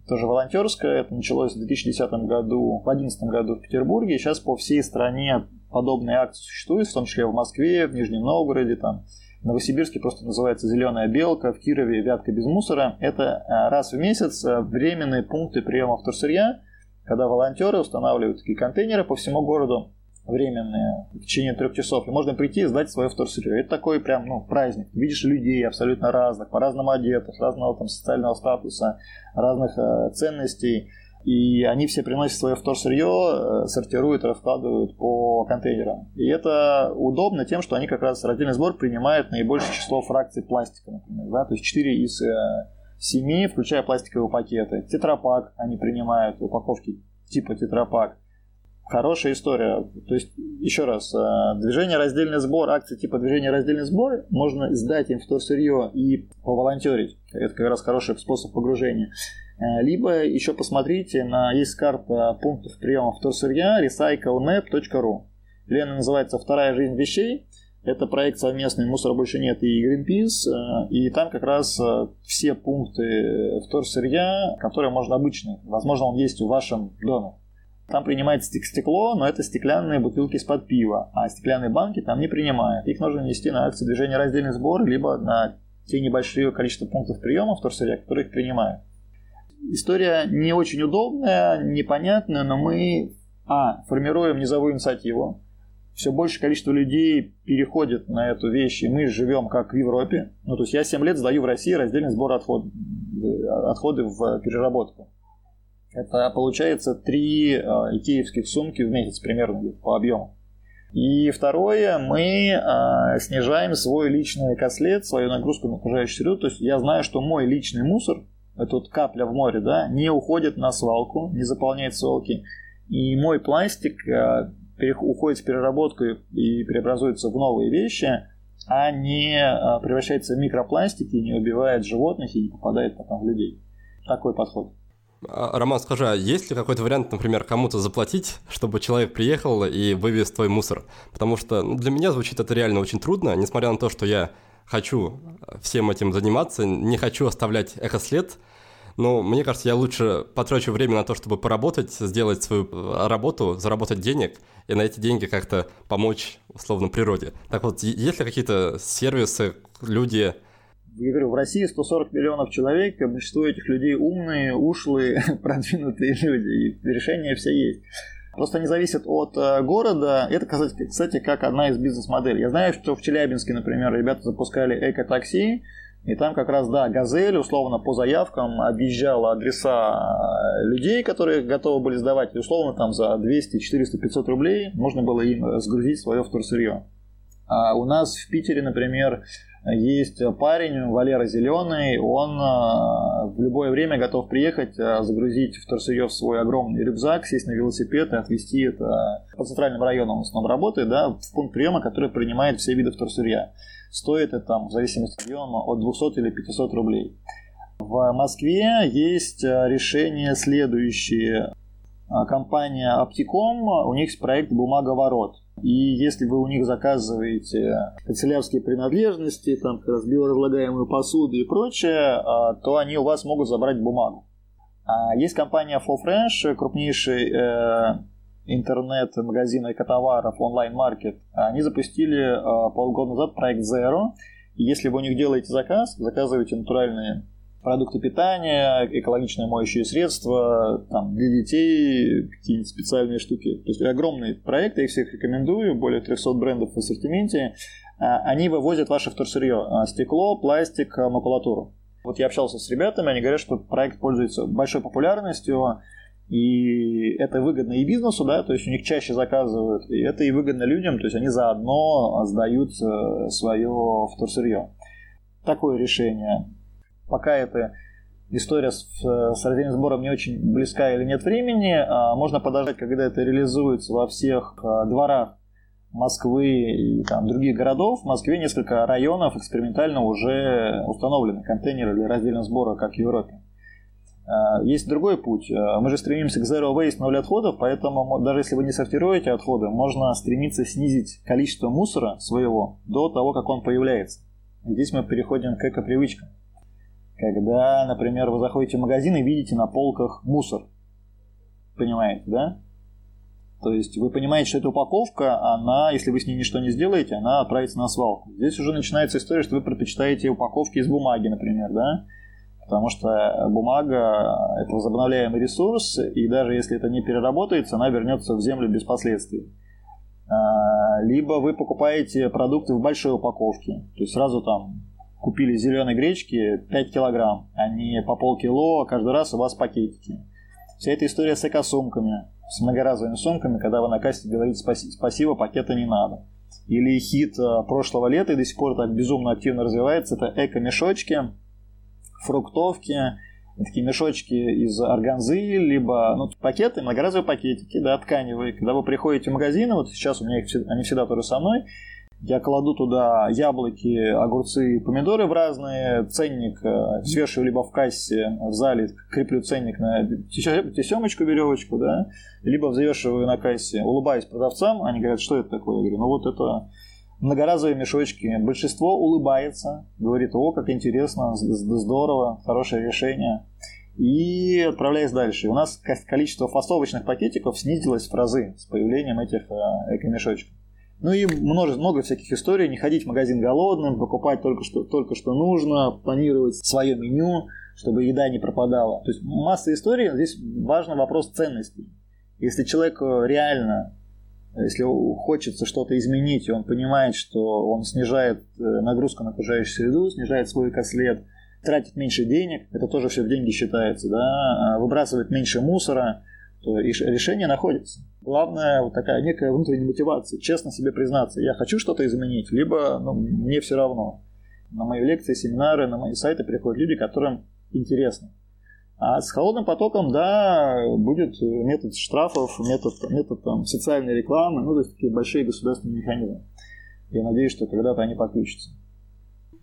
тоже волонтерская. Это началось в 2010 году, в 2011 году в Петербурге. Сейчас по всей стране подобные акции существуют, в том числе в Москве, в Нижнем Новгороде, там, в Новосибирске просто называется «Зеленая белка», в Кирове «Вятка без мусора». Это э, раз в месяц э, временные пункты приема вторсырья, когда волонтеры устанавливают такие контейнеры по всему городу, временные в течение трех часов. И можно прийти и сдать свое вторсырье. Это такой прям ну, праздник. Видишь людей абсолютно разных, по-разному одетых, разного там социального статуса, разных э, ценностей. И они все приносят свое вторсырье, э, сортируют, раскладывают по контейнерам. И это удобно тем, что они как раз раздельный сбор принимают наибольшее число фракций пластика, например. Да? То есть 4 из 7, э, включая пластиковые пакеты. Тетрапак они принимают, упаковки типа тетрапак. Хорошая история. То есть, еще раз, э, движение раздельный сбор, акции типа движение раздельный сбор, можно сдать им вторсырье и поволонтерить. Это как раз хороший способ погружения. Э, либо еще посмотрите, на есть карта пунктов приема вторсырья recyclenet.ru. Или она называется «Вторая жизнь вещей». Это проект совместный «Мусора больше нет» и Greenpeace. Э, и там как раз все пункты вторсырья, которые можно обычные. Возможно, он есть в вашем доме. Там принимается стекло, но это стеклянные бутылки из-под пива, а стеклянные банки там не принимают. Их нужно нести на акции движения раздельный сбор, либо на те небольшие количество пунктов приема вторсырья, которые их принимают. История не очень удобная, непонятная, но мы, а, формируем низовую инициативу, все большее количество людей переходит на эту вещь, и мы живем как в Европе. Ну, то есть я 7 лет сдаю в России раздельный сбор отход, отходы в переработку. Это получается 3 э, икеевских сумки в месяц примерно по объему. И второе, мы э, снижаем свой личный кослет, свою нагрузку на окружающую среду. То есть я знаю, что мой личный мусор – это вот капля в море, да, не уходит на свалку, не заполняет свалки. И мой пластик э, уходит в переработку и преобразуется в новые вещи, а не превращается в микропластики, не убивает животных и не попадает потом в людей. Такой подход. А, Роман, скажи, а есть ли какой-то вариант, например, кому-то заплатить, чтобы человек приехал и вывез твой мусор? Потому что ну, для меня звучит это реально очень трудно, несмотря на то, что я хочу всем этим заниматься, не хочу оставлять эхослед, но мне кажется, я лучше потрачу время на то, чтобы поработать, сделать свою э, работу, заработать денег, и на эти деньги как-то помочь, условно, природе. Так вот, есть ли какие-то сервисы, люди... Я говорю, в России 140 миллионов человек, и большинство этих людей умные, ушлые, [LAUGHS] продвинутые люди, и решения все есть. Просто они зависят от э, города. Это, кстати, как одна из бизнес-моделей. Я знаю, что в Челябинске, например, ребята запускали эко-такси, и там как раз, да, «Газель» условно по заявкам объезжала адреса э, людей, которые готовы были сдавать. И условно там за 200, 400, 500 рублей можно было им сгрузить свое вторсырье. А у нас в Питере, например, есть парень, Валера Зеленый, он э, в любое время готов приехать, э, загрузить в свой огромный рюкзак, сесть на велосипед и отвезти это по центральным районам, в основном работает, да, в пункт приема, который принимает все виды вторсырья. Стоит это, там, в зависимости от объема, от 200 или 500 рублей. В Москве есть э, решение следующее. Компания Opticom, у них есть проект «Бумаговорот». И если вы у них заказываете канцелярские принадлежности, там как раз биоразлагаемую посуду и прочее, а, то они у вас могут забрать бумагу. А есть компания FoFresh, крупнейший э, интернет-магазин экотоваров, онлайн-маркет. Они запустили э, полгода назад проект Zero. Если вы у них делаете заказ, заказываете натуральные продукты питания, экологичные моющие средства, там, для детей какие-нибудь специальные штуки. То есть огромные проекты, я их всех рекомендую, более 300 брендов в ассортименте. А, они вывозят ваше вторсырье, а, стекло, пластик, а, макулатуру. Вот я общался с ребятами, они говорят, что проект пользуется большой популярностью, и это выгодно и бизнесу, да, то есть у них чаще заказывают, и это и выгодно людям, то есть они заодно сдают э, свое вторсырье. Такое решение пока эта история с, с раздельным сбором не очень близка или нет времени, а можно подождать, когда это реализуется во всех а, дворах Москвы и там, других городов. В Москве несколько районов экспериментально уже установлены контейнеры для раздельного сбора, как в Европе. А, есть другой путь. Мы же стремимся к zero waste, ноль отходов, поэтому даже если вы не сортируете отходы, можно стремиться снизить количество мусора своего до того, как он появляется. И здесь мы переходим к эко-привычкам. Когда, например, вы заходите в магазин и видите на полках мусор. Понимаете, да? То есть вы понимаете, что эта упаковка, она, если вы с ней ничто не сделаете, она отправится на свалку. Здесь уже начинается история, что вы предпочитаете упаковки из бумаги, например, да? Потому что бумага – это возобновляемый ресурс, и даже если это не переработается, она вернется в землю без последствий. А, либо вы покупаете продукты в большой упаковке, то есть сразу там купили зеленой гречки 5 килограмм, а не по полкило каждый раз у вас пакетики. Вся эта история с эко-сумками, с многоразовыми сумками, когда вы на кассе говорите «спасибо, пакета не надо». Или хит э, прошлого лета и до сих пор так безумно активно развивается, это эко-мешочки, фруктовки, такие мешочки из органзы, либо ну, пакеты, многоразовые пакетики, да, тканевые. Когда вы приходите в магазин, вот сейчас у меня их, они всегда тоже со мной, я кладу туда яблоки, огурцы, помидоры в разные, ценник э, свешиваю либо в кассе, в зале, креплю ценник на тесемочку, веревочку, да, либо взвешиваю на кассе, улыбаюсь продавцам, они говорят, что это такое? Я говорю, ну вот это многоразовые мешочки. Большинство улыбается, говорит, о, как интересно, здорово, хорошее решение. И отправляясь дальше. У нас количество фасовочных пакетиков снизилось в разы с появлением этих э, эко-мешочков. Ну и множество, много всяких историй. Не ходить в магазин голодным, покупать только что, только что нужно, планировать свое меню, чтобы еда не пропадала. То есть масса историй. Здесь важный вопрос ценностей. Если человек э, реально, если хочется что-то изменить, и он понимает, что он снижает э, нагрузку на окружающую среду, снижает свой экослед, тратит меньше денег, это тоже все в деньги считается, да, а выбрасывает меньше мусора, то решение находится. Главное, вот такая некая внутренняя мотивация, честно себе признаться, я хочу что-то изменить, либо ну, мне все равно. На мои лекции, семинары, на мои сайты приходят люди, которым интересно. А с холодным потоком, да, будет метод штрафов, метод, метод там, социальной рекламы, ну, то есть такие большие государственные механизмы. Я надеюсь, что когда-то они подключатся.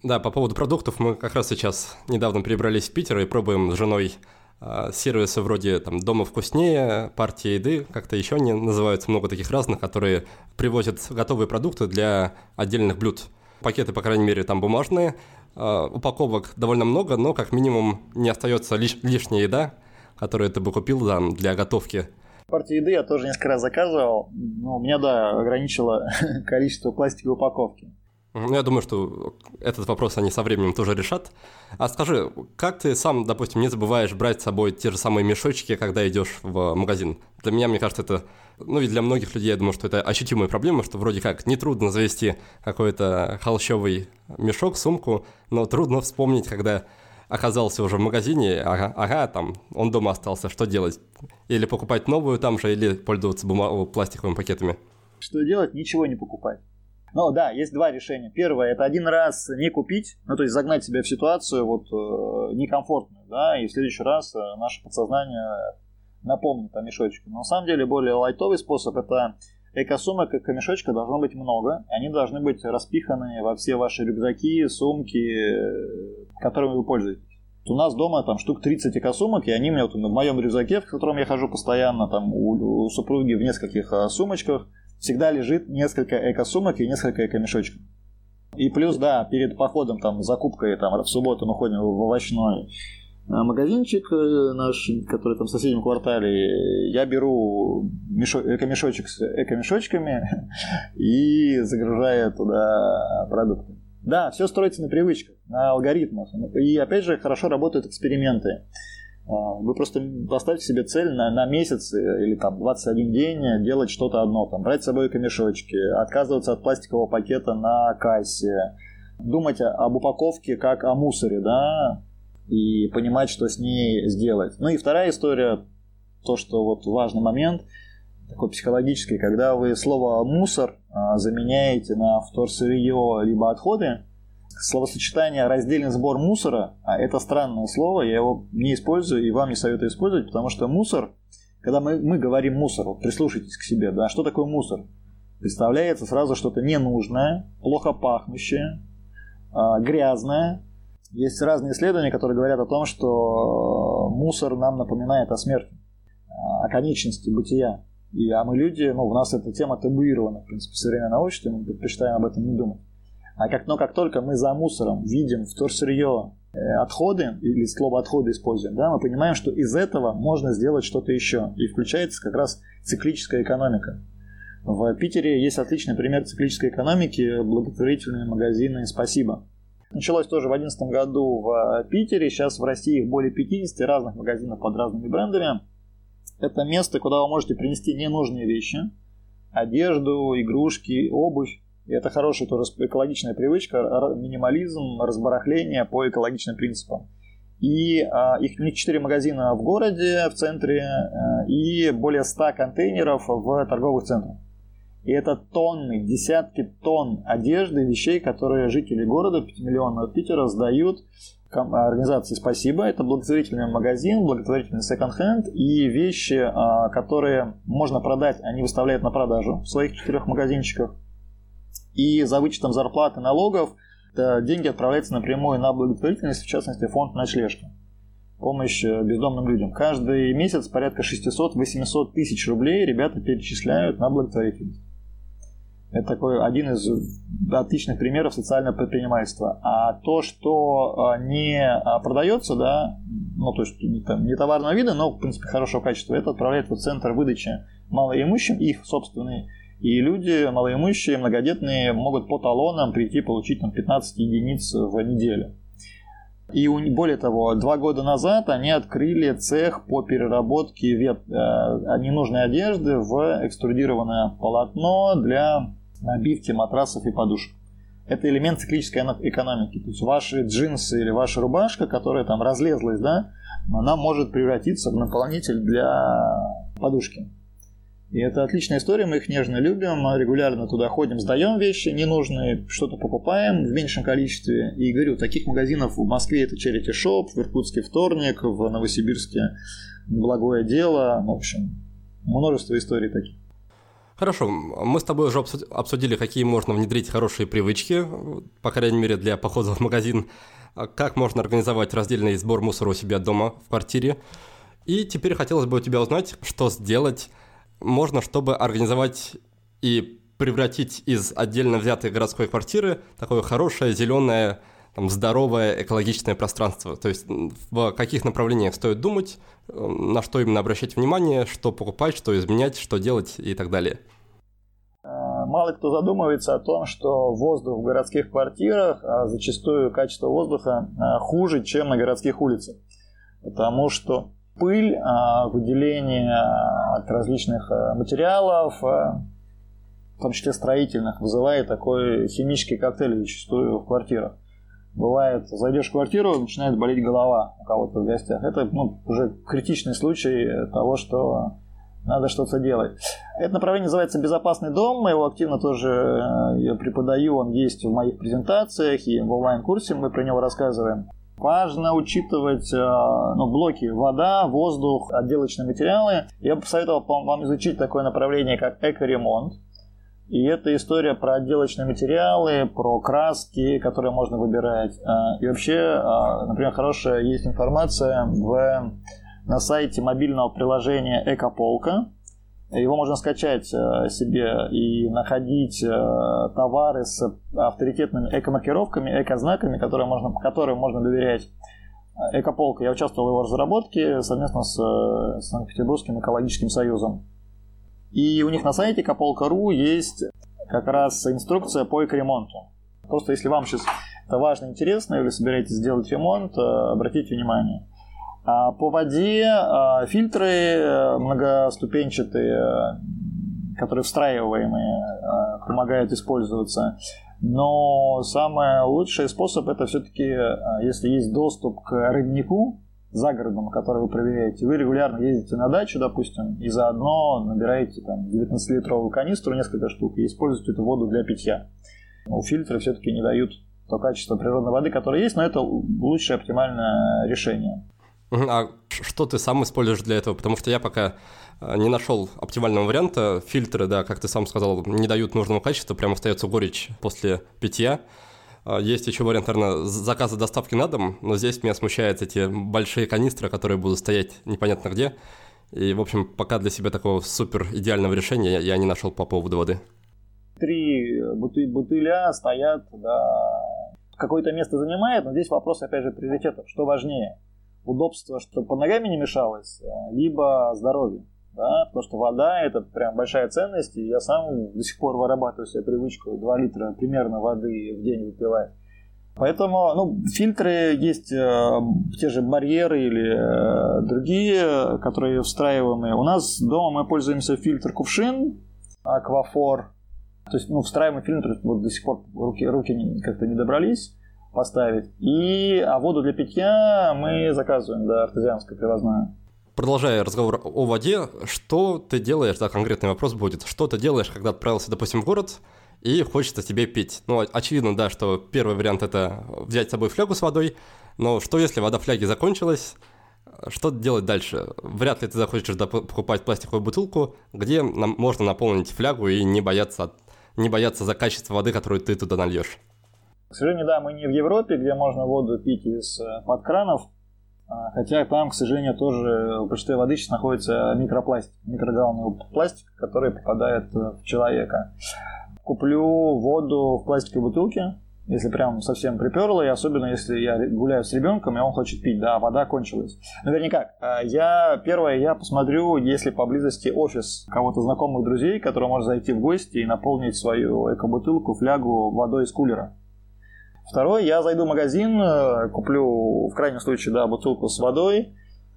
Да, по поводу продуктов мы как раз сейчас недавно перебрались в Питер и пробуем с женой сервисы вроде там «Дома вкуснее», «Партия еды», как-то еще они называются, много таких разных, которые привозят готовые продукты для отдельных блюд. Пакеты, по крайней мере, там бумажные, а, упаковок довольно много, но как минимум не остается лиш- лишняя еда, которую ты бы купил там, для готовки. Партию еды я тоже несколько раз заказывал, но у меня, да, ограничило [LAUGHS] количество пластиковой упаковки. Ну, я думаю, что этот вопрос они со временем тоже решат. А скажи, как ты сам, допустим, не забываешь брать с собой те же самые мешочки, когда идешь в магазин? Для меня, мне кажется, это, ну и для многих людей, я думаю, что это ощутимая проблема, что вроде как нетрудно завести какой-то холщовый мешок, сумку, но трудно вспомнить, когда оказался уже в магазине, ага, ага, там, он дома остался, что делать? Или покупать новую там же, или пользоваться бума- пластиковыми пакетами? Что делать? Ничего не покупать. Но да, есть два решения. Первое, это один раз не купить, ну то есть загнать себя в ситуацию вот э, некомфортную, да, и в следующий раз э, наше подсознание напомнит о мешочке. Но на самом деле более лайтовый способ это эко-сумок, эко-мешочка должно быть много. Они должны быть распиханы во все ваши рюкзаки, сумки, э, которыми вы пользуетесь. У нас дома там штук 30 экосумок, и они у меня вот в моем рюкзаке, в котором я хожу постоянно, там у, у супруги в нескольких а, сумочках – всегда лежит несколько эко-сумок и несколько эко-мешочков. И плюс, да, перед походом, там, закупкой, там, в субботу мы ходим в овощной э, магазинчик э, наш, который там в соседнем квартале, я беру мешо- эко-мешочек с эко-мешочками [LAUGHS] и загружаю туда продукты. Да, все строится на привычках, на алгоритмах. И опять же, хорошо работают эксперименты. А, вы просто поставьте себе цель на, на месяц э, или там 21 день делать что-то одно. Там, брать с собой камешочки, отказываться от пластикового пакета на кассе, думать об упаковке как о мусоре, да, и понимать, что с ней сделать. Ну и вторая история, то, что вот важный момент, такой психологический, когда вы слово «мусор» а, заменяете на вторсырье либо отходы, словосочетание «раздельный сбор мусора», а это странное слово, я его не использую и вам не советую использовать, потому что мусор, когда мы, мы говорим мусор, вот прислушайтесь к себе, да, что такое мусор? Представляется сразу что-то ненужное, плохо пахнущее, а, грязное. Есть разные исследования, которые говорят о том, что мусор нам напоминает о смерти, о конечности бытия. И, а мы люди, ну, у нас эта тема табуирована, в принципе, в современном обществе, мы предпочитаем об этом не думать. А как, но как только мы за мусором видим вторсырье, э, отходы, или слово отходы используем, да, мы понимаем, что из этого можно сделать что-то еще. И включается как раз циклическая экономика. В Питере есть отличный пример циклической экономики, благотворительные магазины «Спасибо». Началось тоже в 2011 году в Питере, сейчас в России их более 50 разных магазинов под разными брендами. Это место, куда вы можете принести ненужные вещи, одежду, игрушки, обувь, и это хорошая тоже экологичная привычка, минимализм, разбарахление по экологичным принципам. И а, их, у них 4 магазина в городе, в центре, а, и более 100 контейнеров в торговых центрах. И это тонны, десятки тонн одежды, вещей, которые жители города, 5-миллионного Питера, сдают организации «Спасибо». Это благотворительный магазин, благотворительный секонд-хенд. И вещи, а, которые можно продать, они выставляют на продажу в своих четырех магазинчиках. И за вычетом зарплаты налогов деньги отправляются напрямую на благотворительность, в частности, фонд ночлежки помощь э, бездомным людям. Каждый месяц порядка 600-800 тысяч рублей ребята перечисляют на благотворительность. Это такой один из отличных примеров социального предпринимательства. А то, что а, не а, продается, да, ну, то есть не, там, не товарного вида, но, в принципе, хорошего качества, это отправляет в центр выдачи малоимущим, их собственные. И люди малоимущие, многодетные могут по талонам прийти получить там, 15 единиц в неделю. И более того, два года назад они открыли цех по переработке вет, э, ненужной одежды в экструдированное полотно для набивки матрасов и подушек. Это элемент циклической экономики. То есть ваши джинсы или ваша рубашка, которая там разлезлась, да, она может превратиться в наполнитель для подушки. И это отличная история, мы их нежно любим, регулярно туда ходим, сдаем вещи ненужные, что-то покупаем в меньшем количестве. И говорю, таких магазинов в Москве это Charity Shop, в Иркутске Вторник, в Новосибирске Благое Дело, в общем, множество историй таких. Хорошо, мы с тобой уже обсудили, какие можно внедрить хорошие привычки, по крайней мере для похода в магазин, как можно организовать раздельный сбор мусора у себя дома в квартире. И теперь хотелось бы у тебя узнать, что сделать можно, чтобы организовать и превратить из отдельно взятой городской квартиры такое хорошее, зеленое, там, здоровое экологичное пространство. То есть в каких направлениях стоит думать, на что именно обращать внимание, что покупать, что изменять, что делать и так далее. Э, мало кто задумывается о том, что воздух в городских квартирах, а зачастую качество воздуха э, хуже, чем на городских улицах. Потому что пыль, а, выделение от различных э, материалов, в том числе строительных, вызывает такой химический коктейль зачастую в квартирах. Бывает, зайдешь в квартиру, начинает болеть голова у кого-то в гостях. Это ну, уже критичный случай того, что надо что-то делать. Это направление называется «Безопасный дом». Мы его активно тоже э, я преподаю, он есть в моих презентациях и в онлайн-курсе мы про него рассказываем. Важно учитывать э, ну, блоки вода, воздух, отделочные материалы. Я бы посоветовал вам изучить такое направление, как эко-ремонт. И это история про отделочные материалы, про краски, которые можно выбирать. Э, и вообще, э, например, хорошая есть информация в, на сайте мобильного приложения Экополка. Его можно скачать э, себе и находить товары с авторитетными эко-маркировками, эко-знаками, которые можно, которым можно доверять. Экополка. Я участвовал в его разработке совместно с Санкт-Петербургским экологическим союзом. И у них на сайте Каполка.ру есть как раз инструкция по экоремонту. Просто если вам сейчас это важно, интересно, или собираетесь сделать ремонт, э, обратите внимание. А по воде э, фильтры э, многоступенчатые, которые встраиваемые, помогают использоваться. Но самый лучший способ это все-таки, если есть доступ к роднику, за городом, который вы проверяете, вы регулярно ездите на дачу, допустим, и заодно набираете там 19-литровую канистру, несколько штук, и используете эту воду для питья. Но фильтры все-таки не дают то качество природной воды, которое есть, но это лучшее оптимальное решение. А что ты сам используешь для этого? Потому что я пока э, не нашел оптимального варианта. Фильтры, да, как ты сам сказал, не дают нужного качества, прям остается горечь после питья. А, есть еще вариант, наверное, заказа доставки на дом, но здесь меня смущают эти большие канистры, которые будут стоять непонятно где. И, в общем, пока для себя такого супер идеального решения я не нашел по поводу воды. Три буты бутыля стоят, да, какое-то место занимает, но здесь вопрос, опять же, приоритетов. Что важнее? Удобство, чтобы под ногами не мешалось, либо здоровье да, потому что вода это прям большая ценность, и я сам до сих пор вырабатываю себе привычку 2 литра примерно воды в день выпивать. Поэтому, ну, фильтры есть э, те же барьеры или э, другие, которые встраиваемые. У нас дома мы пользуемся фильтр кувшин, аквафор. То есть, ну, встраиваемый фильтр, вот до сих пор руки, руки как-то не добрались. Поставить. И, а воду для питья мы заказываем, да, артезианскую привозную. Продолжая разговор о воде, что ты делаешь, да, конкретный вопрос будет, что ты делаешь, когда отправился, допустим, в город, и хочется тебе пить. Ну, очевидно, да, что первый вариант – это взять с собой флягу с водой, но что если вода в фляге закончилась, что делать дальше? Вряд ли ты захочешь покупать пластиковую бутылку, где нам можно наполнить флягу и не бояться, не бояться за качество воды, которую ты туда нальешь. К сожалению, да, мы не в Европе, где можно воду пить из-под э, кранов, а, хотя там, к сожалению, тоже в большинстве воды сейчас находится микропластик, микрогаллонный пластик, который попадает э, в человека. Куплю воду в пластиковой бутылке, если прям совсем приперло, и особенно если я гуляю с ребенком, и он хочет пить, да, вода кончилась. Ну, вернее как, а, я, первое, я посмотрю, если поблизости офис кого-то знакомых друзей, который может зайти в гости и наполнить свою эко-бутылку, флягу водой из кулера. Второе, я зайду в магазин, э, куплю, в крайнем случае, да, бутылку с водой.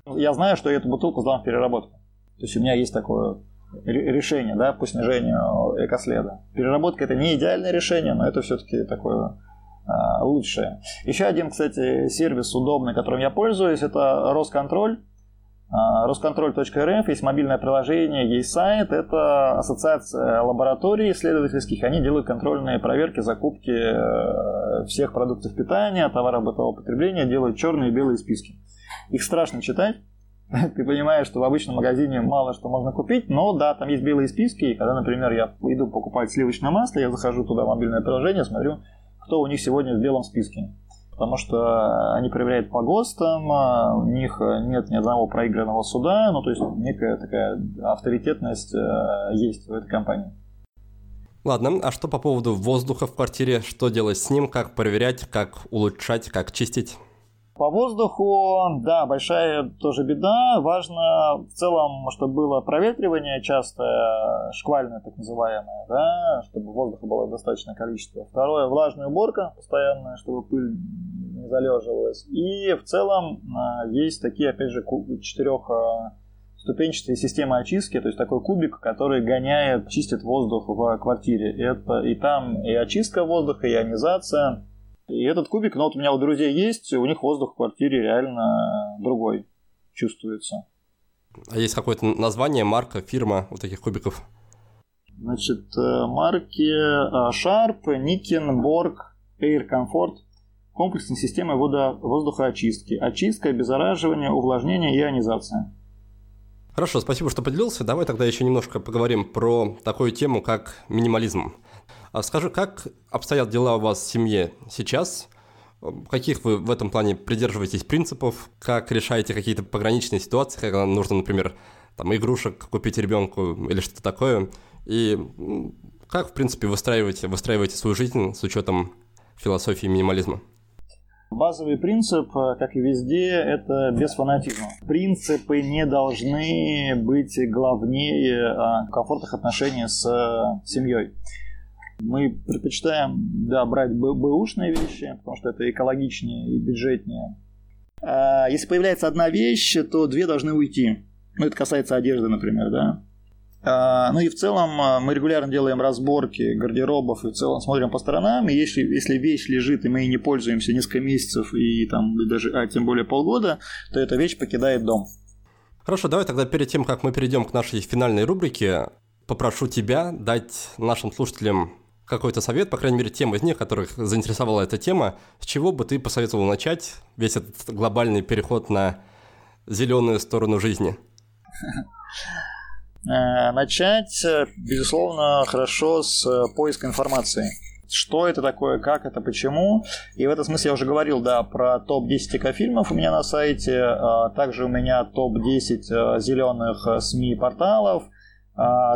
Я знаю, что я эту бутылку сдам в переработку. То есть у меня есть такое решение да, по снижению экоследа. Переработка это не идеальное решение, но это все-таки такое а, лучшее. Еще один, кстати, сервис удобный, которым я пользуюсь, это Росконтроль. А, Росконтроль.рф, есть мобильное приложение, есть сайт, это ассоциация лабораторий исследовательских, они делают контрольные проверки, закупки э, всех продуктов питания, товаров бытового потребления, делают черные и белые списки. Их страшно читать, [LAUGHS] ты понимаешь, что в обычном магазине мало что можно купить, но да, там есть белые списки, и когда, например, я иду покупать сливочное масло, я захожу туда в мобильное приложение, смотрю, кто у них сегодня в белом списке. Потому что они проверяют по ГОСТам, а у них нет ни одного проигранного суда, ну то есть некая такая авторитетность э, есть в этой компании. Ладно, а что по поводу воздуха в квартире? Что делать с ним? Как проверять, как улучшать, как чистить? По воздуху, да, большая тоже беда. Важно в целом, чтобы было проветривание частое, шквальное так называемое, да, чтобы воздуха было достаточное количество. Второе, влажная уборка постоянная, чтобы пыль не залеживалась. И в целом а, есть такие, опять же, четырех а, ступенчатые системы очистки, то есть такой кубик, который гоняет, чистит воздух в квартире. Это и там и очистка воздуха, и ионизация, и этот кубик, ну вот у меня у друзей есть, у них воздух в квартире реально другой чувствуется. А есть какое-то название, марка, фирма вот таких кубиков? Значит, э, марки э, Sharp, Nikin, Borg, Air Comfort. Комплексная система водо- воздухоочистки. Очистка, обеззараживание, увлажнение ионизация. Хорошо, спасибо, что поделился. Давай тогда еще немножко поговорим про такую тему, как минимализм. А скажи, как обстоят дела у вас в семье сейчас? Каких вы в этом плане придерживаетесь принципов? Как решаете какие-то пограничные ситуации, когда нужно, например, там, игрушек купить ребенку или что-то такое? И как, в принципе, выстраиваете, выстраиваете свою жизнь с учетом философии минимализма? Базовый принцип, как и везде, это без фанатизма. Принципы не должны быть главнее а, комфортных отношений с семьей. Мы предпочитаем, да, брать бэушные вещи, потому что это экологичнее и бюджетнее. А если появляется одна вещь, то две должны уйти. Ну, это касается одежды, например, да. А, ну и в целом а, мы регулярно делаем разборки гардеробов и в целом смотрим по сторонам. И если, если вещь лежит, и мы ей не пользуемся несколько месяцев и там даже, а тем более полгода, то эта вещь покидает дом. Хорошо, давай тогда перед тем, как мы перейдем к нашей финальной рубрике, попрошу тебя дать нашим слушателям какой-то совет, по крайней мере, тем из них, которых заинтересовала эта тема, с чего бы ты посоветовал начать весь этот глобальный переход на зеленую сторону жизни? [LAUGHS] Э, начать, безусловно, хорошо с поиска информации. Что это такое, как это, почему. И в этом смысле я уже говорил, да, про топ-10 экофильмов у меня на сайте. А также у меня топ-10 э, зеленых э, СМИ-порталов –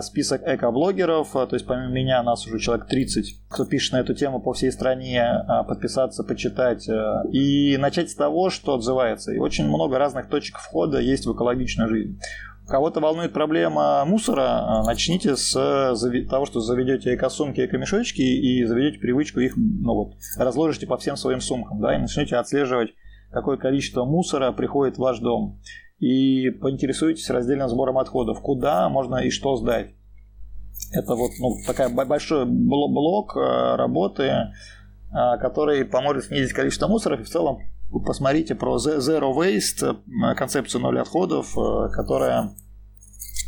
список эко-блогеров, а, то есть помимо меня нас уже человек 30, кто пишет на эту тему по всей стране, а, подписаться, почитать и начать с того, что отзывается. И очень много разных точек входа есть в экологичную жизнь. Кого-то волнует проблема мусора, начните с того, что заведете эко-сумки, эко-мешочки и заведете привычку их, ну вот, разложите по всем своим сумкам, да, и начнете отслеживать, какое количество мусора приходит в ваш дом и поинтересуйтесь раздельным сбором отходов, куда можно и что сдать. Это вот ну, такая большой блок э, работы. а, который поможет снизить количество мусоров и в целом посмотрите про Zero Waste, концепцию ноль отходов, которая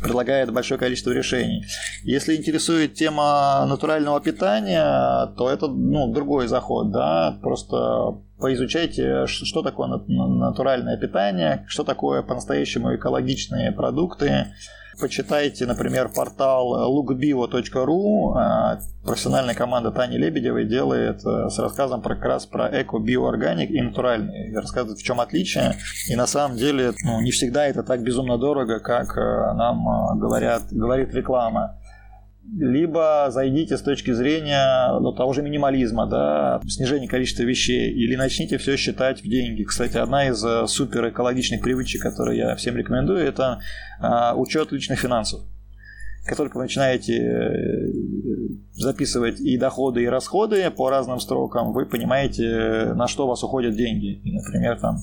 предлагает большое количество решений. Если интересует тема натурального питания, то это ну, другой заход, да, просто поизучайте, что такое натуральное питание, что такое по-настоящему экологичные продукты, Почитайте, например, портал lookbio.ru. А, профессиональная команда Тани Лебедевой делает э, с рассказом про, как раз про эко-биоорганик и натуральный. Рассказывает, в чем отличие. И на самом деле ну, не всегда это так безумно дорого, как э, нам э, говорят, говорит реклама либо зайдите с точки зрения ну, того же минимализма, да, снижения количества вещей, или начните все считать в деньги. Кстати, одна из э, супер экологичных привычек, которые я всем рекомендую, это а, учет личных финансов. Как только вы начинаете э, записывать и доходы, и расходы по разным строкам, вы понимаете, на что у вас уходят деньги. Например, там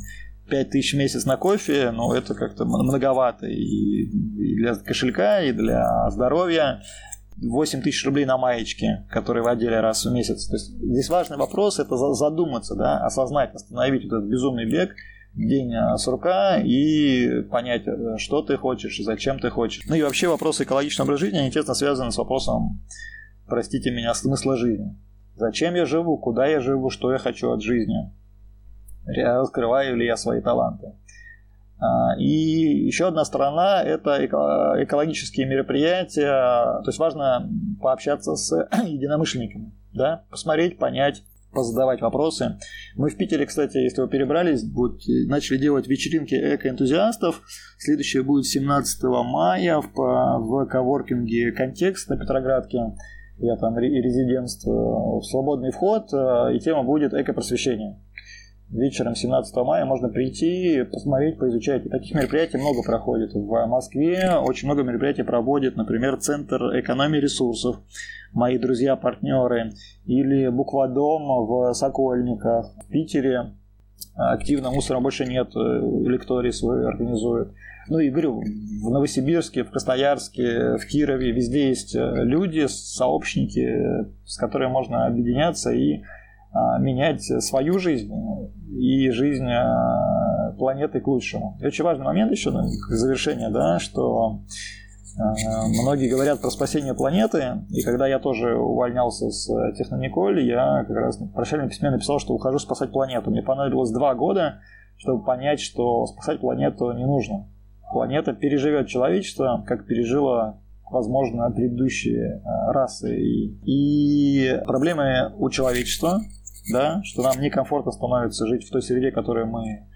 5 тысяч в месяц на кофе, ну, это как-то многовато и для кошелька, и для здоровья. 8 тысяч рублей на маечке, которые вы одели раз в месяц. То есть здесь важный вопрос это задуматься, да, осознать, остановить этот безумный бег, день а, сурка и понять, э, что ты хочешь зачем ты хочешь. Ну и вообще вопросы экологичного образа жизни, они тесно связаны с вопросом, простите меня, смысла жизни. Зачем я живу, куда я живу, что я хочу от жизни. Раскрываю ли я свои таланты. А, и еще одна сторона – это экологические мероприятия. То есть важно пообщаться с [CLEARS THROAT] единомышленниками, да? посмотреть, понять, позадавать вопросы. Мы в Питере, кстати, если вы перебрались, вот, начали делать вечеринки эко-энтузиастов. Следующее будет 17 мая в, в коворкинге «Контекст» на Петроградке. Я там резидентствую. Свободный вход, э, и тема будет эко-просвещение вечером 17 мая можно прийти, посмотреть, поизучать. таких мероприятий много проходит. В Москве очень много мероприятий проводит, например, Центр экономии ресурсов, мои друзья-партнеры, или Буквадом в Сокольниках, в Питере. Активно мусора больше нет, лекторий свой организует. Ну и говорю, в Новосибирске, в Красноярске, в Кирове, везде есть люди, сообщники, с которыми можно объединяться и менять свою жизнь и жизнь а, планеты к лучшему. И очень важный момент еще, ну, к завершению, да, что а, многие говорят про спасение планеты, и когда я тоже увольнялся с Технониколь, я как раз в прощальном письме написал, что ухожу спасать планету. Мне понадобилось два года, чтобы понять, что спасать планету не нужно. Планета переживет человечество, как пережила возможно, предыдущие расы. И проблемы у человечества да, что нам некомфортно становится жить в той среде, которую мы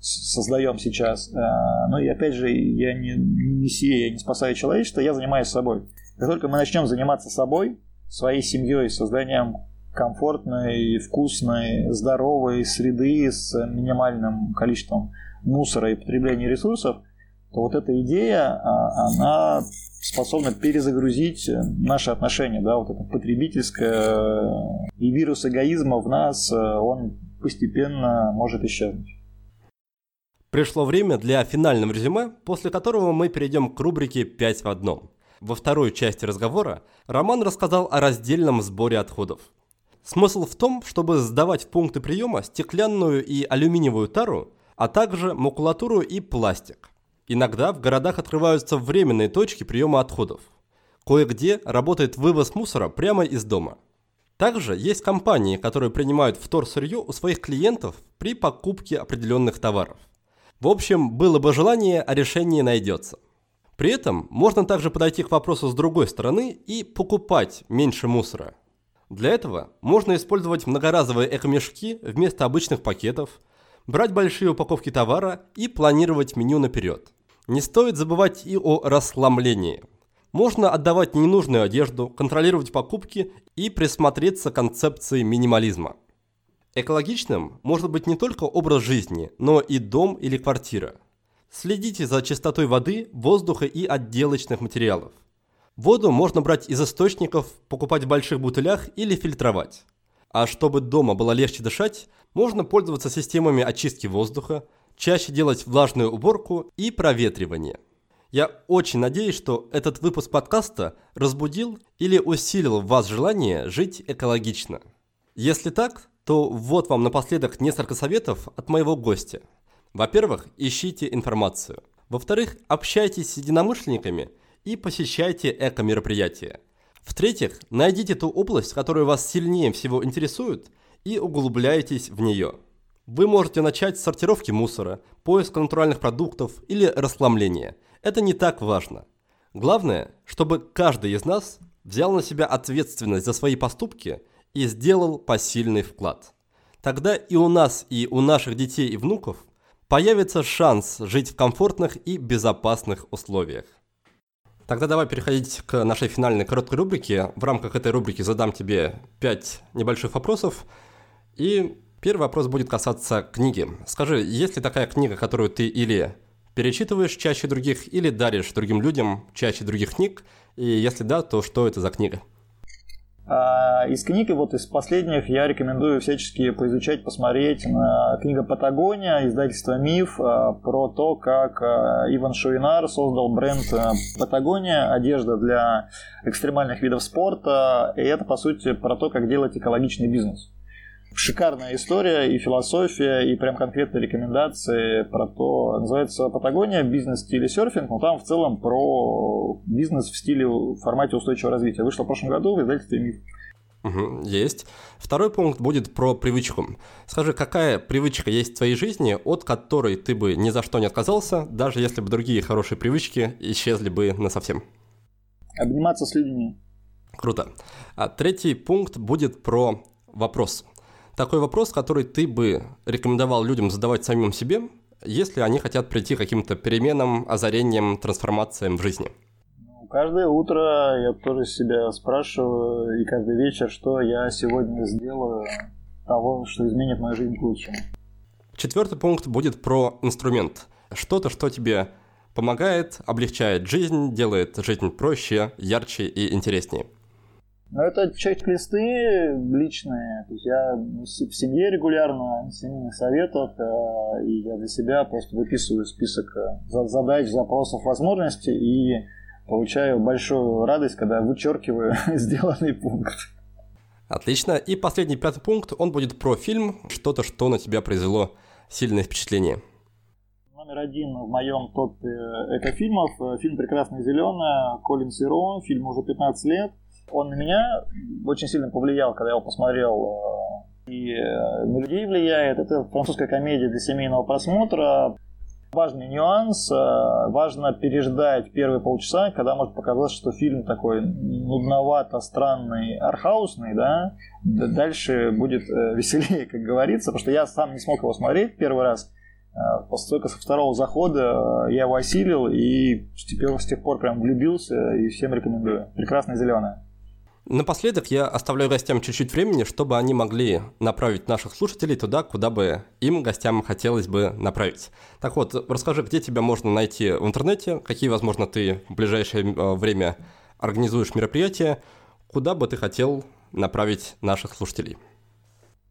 создаем сейчас. Э, ну и опять же, я не, мессия, я не спасаю человечество, я занимаюсь собой. Как только мы начнем заниматься собой, своей семьей, созданием комфортной, вкусной, здоровой среды с минимальным количеством мусора и потребления ресурсов, то вот эта идея, а, она способна перезагрузить наши отношения, да, вот это потребительское, и вирус эгоизма в нас, он постепенно может исчезнуть. Пришло время для финального резюме, после которого мы перейдем к рубрике «5 в одном». Во второй части разговора Роман рассказал о раздельном сборе отходов. Смысл в том, чтобы сдавать в пункты приема стеклянную и алюминиевую тару, а также макулатуру и пластик. Иногда в городах открываются временные точки приема отходов. Кое-где работает вывоз мусора прямо из дома. Также есть компании, которые принимают вторсырье у своих клиентов при покупке определенных товаров. В общем, было бы желание, а решение найдется. При этом можно также подойти к вопросу с другой стороны и покупать меньше мусора. Для этого можно использовать многоразовые экомешки вместо обычных пакетов, брать большие упаковки товара и планировать меню наперед. Не стоит забывать и о расслаблении. Можно отдавать ненужную одежду, контролировать покупки и присмотреться к концепции минимализма. Экологичным может быть не только образ жизни, но и дом или квартира. Следите за чистотой воды, воздуха и отделочных материалов. Воду можно брать из источников, покупать в больших бутылях или фильтровать. А чтобы дома было легче дышать, можно пользоваться системами очистки воздуха, чаще делать влажную уборку и проветривание. Я очень надеюсь, что этот выпуск подкаста разбудил или усилил в вас желание жить экологично. Если так, то вот вам напоследок несколько советов от моего гостя. Во-первых, ищите информацию. Во-вторых, общайтесь с единомышленниками и посещайте эко-мероприятия. В-третьих, найдите ту область, которая вас сильнее всего интересует, и углубляйтесь в нее. Вы можете начать с сортировки мусора, поиска натуральных продуктов или расхламления. Это не так важно. Главное, чтобы каждый из нас взял на себя ответственность за свои поступки и сделал посильный вклад. Тогда и у нас, и у наших детей и внуков появится шанс жить в комфортных и безопасных условиях. Тогда давай переходить к нашей финальной короткой рубрике. В рамках этой рубрики задам тебе 5 небольших вопросов. И первый вопрос будет касаться книги. Скажи, есть ли такая книга, которую ты или перечитываешь чаще других, или даришь другим людям чаще других книг? И если да, то что это за книга? А, из книг, вот из последних, я рекомендую всячески поизучать, посмотреть книга «Патагония», издательство «Миф», а, про то, как а, Иван Шуинар создал бренд «Патагония», одежда для экстремальных видов спорта, и это, по сути, про то, как делать экологичный бизнес шикарная история и философия, и прям конкретные рекомендации про то, называется Патагония, бизнес в стиле серфинг, но там в целом про бизнес в стиле, в формате устойчивого развития. Вышло в прошлом году в издательстве «Миф». Угу, есть. Второй пункт будет про привычку. Скажи, какая привычка есть в твоей жизни, от которой ты бы ни за что не отказался, даже если бы другие хорошие привычки исчезли бы на совсем? Обниматься с людьми. Круто. А третий пункт будет про вопрос такой вопрос, который ты бы рекомендовал людям задавать самим себе, если они хотят прийти к каким-то переменам, озарениям, трансформациям в жизни? Ну, каждое утро я тоже себя спрашиваю, и каждый вечер, что я сегодня сделаю того, что изменит мою жизнь к лучшему. Четвертый пункт будет про инструмент. Что-то, что тебе помогает, облегчает жизнь, делает жизнь проще, ярче и интереснее. Но это чек-листы личные. То есть я в семье регулярно, семейных советов, э, и я для себя просто выписываю список э, задач, запросов, возможностей и получаю большую радость, когда вычеркиваю [LAUGHS] сделанный пункт. Отлично. И последний пятый пункт, он будет про фильм, что-то, что на тебя произвело сильное впечатление. Номер один в моем топе экофильмов – фильм «Прекрасная зеленая», Колин Сиро, фильм уже 15 лет – он на меня очень сильно повлиял, когда я его посмотрел. Э, и э, на людей влияет. Это французская комедия для семейного просмотра. Важный нюанс. Э, важно переждать первые полчаса, когда может показаться, что фильм такой нудновато, странный, архаусный, да. Дальше будет [LAUGHS] веселее, как говорится, потому что я сам не смог его смотреть первый раз. Только со второго захода я его осилил и с тех пор прям влюбился и всем рекомендую. Прекрасная зеленая. Напоследок я оставляю гостям чуть-чуть времени, чтобы они могли направить наших слушателей туда, куда бы им, гостям, хотелось бы направить. Так вот, расскажи, где тебя можно найти в интернете, какие, возможно, ты в ближайшее э, время организуешь мероприятия, куда бы ты хотел направить наших слушателей.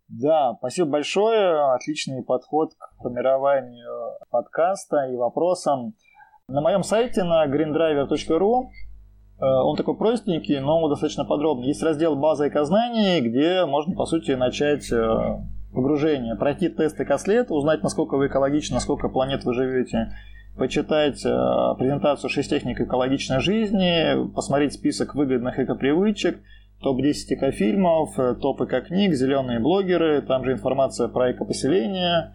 Да, спасибо большое. Отличный подход к формированию подкаста и вопросам. На моем сайте на greendriver.ru он такой простенький, но достаточно подробный. Есть раздел «База экознаний», где можно, по сути, начать э, погружение, пройти тест экослед, узнать, насколько вы экологичны, насколько планет вы живете, почитать э, презентацию «6 техник экологичной жизни», посмотреть список выгодных экопривычек, топ-10 экофильмов, топ эко-книг, зеленые блогеры, там же информация про экопоселение,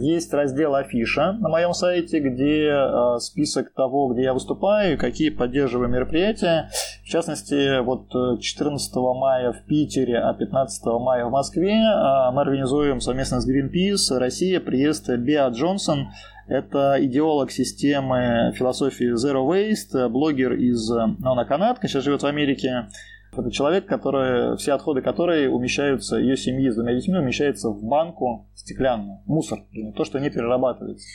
есть раздел афиша на моем сайте, где э, список того, где я выступаю, какие поддерживаю мероприятия. В частности, вот 14 э, мая в Питере, а 15 мая в Москве э, мы организуем совместно с Greenpeace Россия приезд Беа Джонсон. Это идеолог системы философии Zero Waste, блогер из... Ну, она канадка, сейчас живет в Америке. Это человек, который, все отходы которой умещаются, ее семьи с двумя детьми умещаются в банку стеклянную, мусор, то, что не перерабатывается.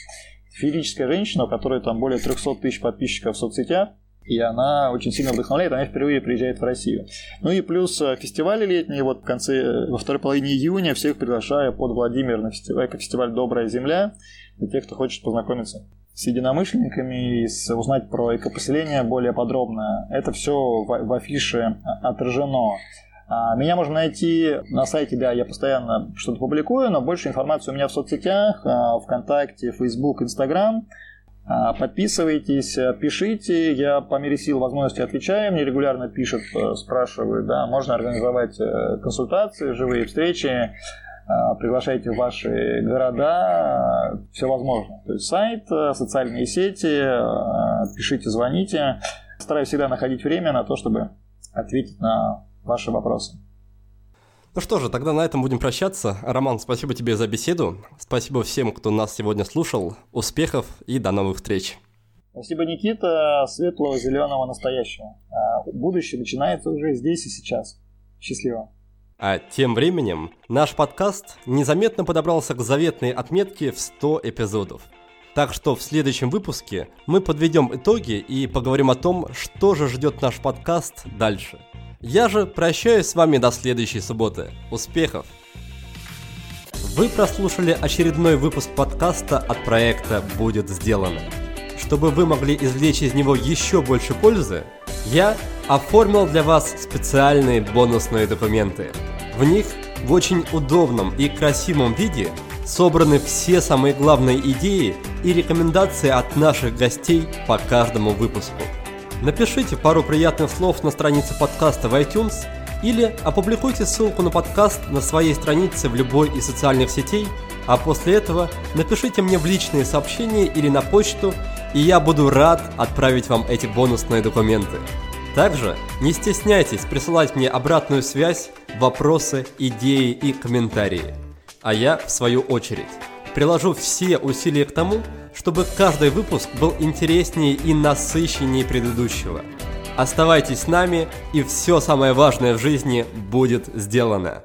Феерическая женщина, у которой там более 300 тысяч подписчиков в соцсетях, и она очень сильно вдохновляет, она впервые приезжает в Россию. Ну и плюс э, фестивали летние, вот в конце, э, во второй половине июня всех приглашаю под Владимир на фестиваль, фестиваль «Добрая земля», для тех, кто хочет познакомиться с единомышленниками и с, узнать про экопоселение более подробно. Это все в, в афише отражено. А, меня можно найти на сайте, да, я постоянно что-то публикую, но больше информации у меня в соцсетях, а, ВКонтакте, Facebook, Instagram. А, подписывайтесь, пишите, я по мере сил возможности отвечаю, мне регулярно пишут, э, спрашивают, да, можно организовать э, консультации, живые встречи, приглашайте в ваши города, все возможно. То есть сайт, э, социальные сети, пишите, звоните. Стараюсь всегда находить время на то, чтобы ответить на ваши вопросы. Ну что же, тогда на этом будем прощаться. Роман, спасибо тебе за беседу. Спасибо всем, кто нас сегодня слушал. Успехов и до новых встреч. Спасибо, Никита. Светлого, зеленого, настоящего. Будущее начинается уже здесь и сейчас. Счастливо. А тем временем наш подкаст незаметно подобрался к заветной отметке в 100 эпизодов. Так что в следующем выпуске мы подведем итоги и поговорим о том, что же ждет наш подкаст дальше. Я же прощаюсь с вами до следующей субботы. Успехов! Вы прослушали очередной выпуск подкаста от проекта «Будет сделано». Чтобы вы могли извлечь из него еще больше пользы, я оформил для вас специальные бонусные документы. В них в очень удобном и красивом виде собраны все самые главные идеи и рекомендации от наших гостей по каждому выпуску. Напишите пару приятных слов на странице подкаста в iTunes или опубликуйте ссылку на подкаст на своей странице в любой из социальных сетей, а после этого напишите мне в личные сообщения или на почту, и я буду рад отправить вам эти бонусные документы. Также не стесняйтесь присылать мне обратную связь, вопросы, идеи и комментарии. А я, в свою очередь, приложу все усилия к тому, чтобы каждый выпуск был интереснее и насыщеннее предыдущего. Оставайтесь с нами, и все самое важное в жизни будет сделано.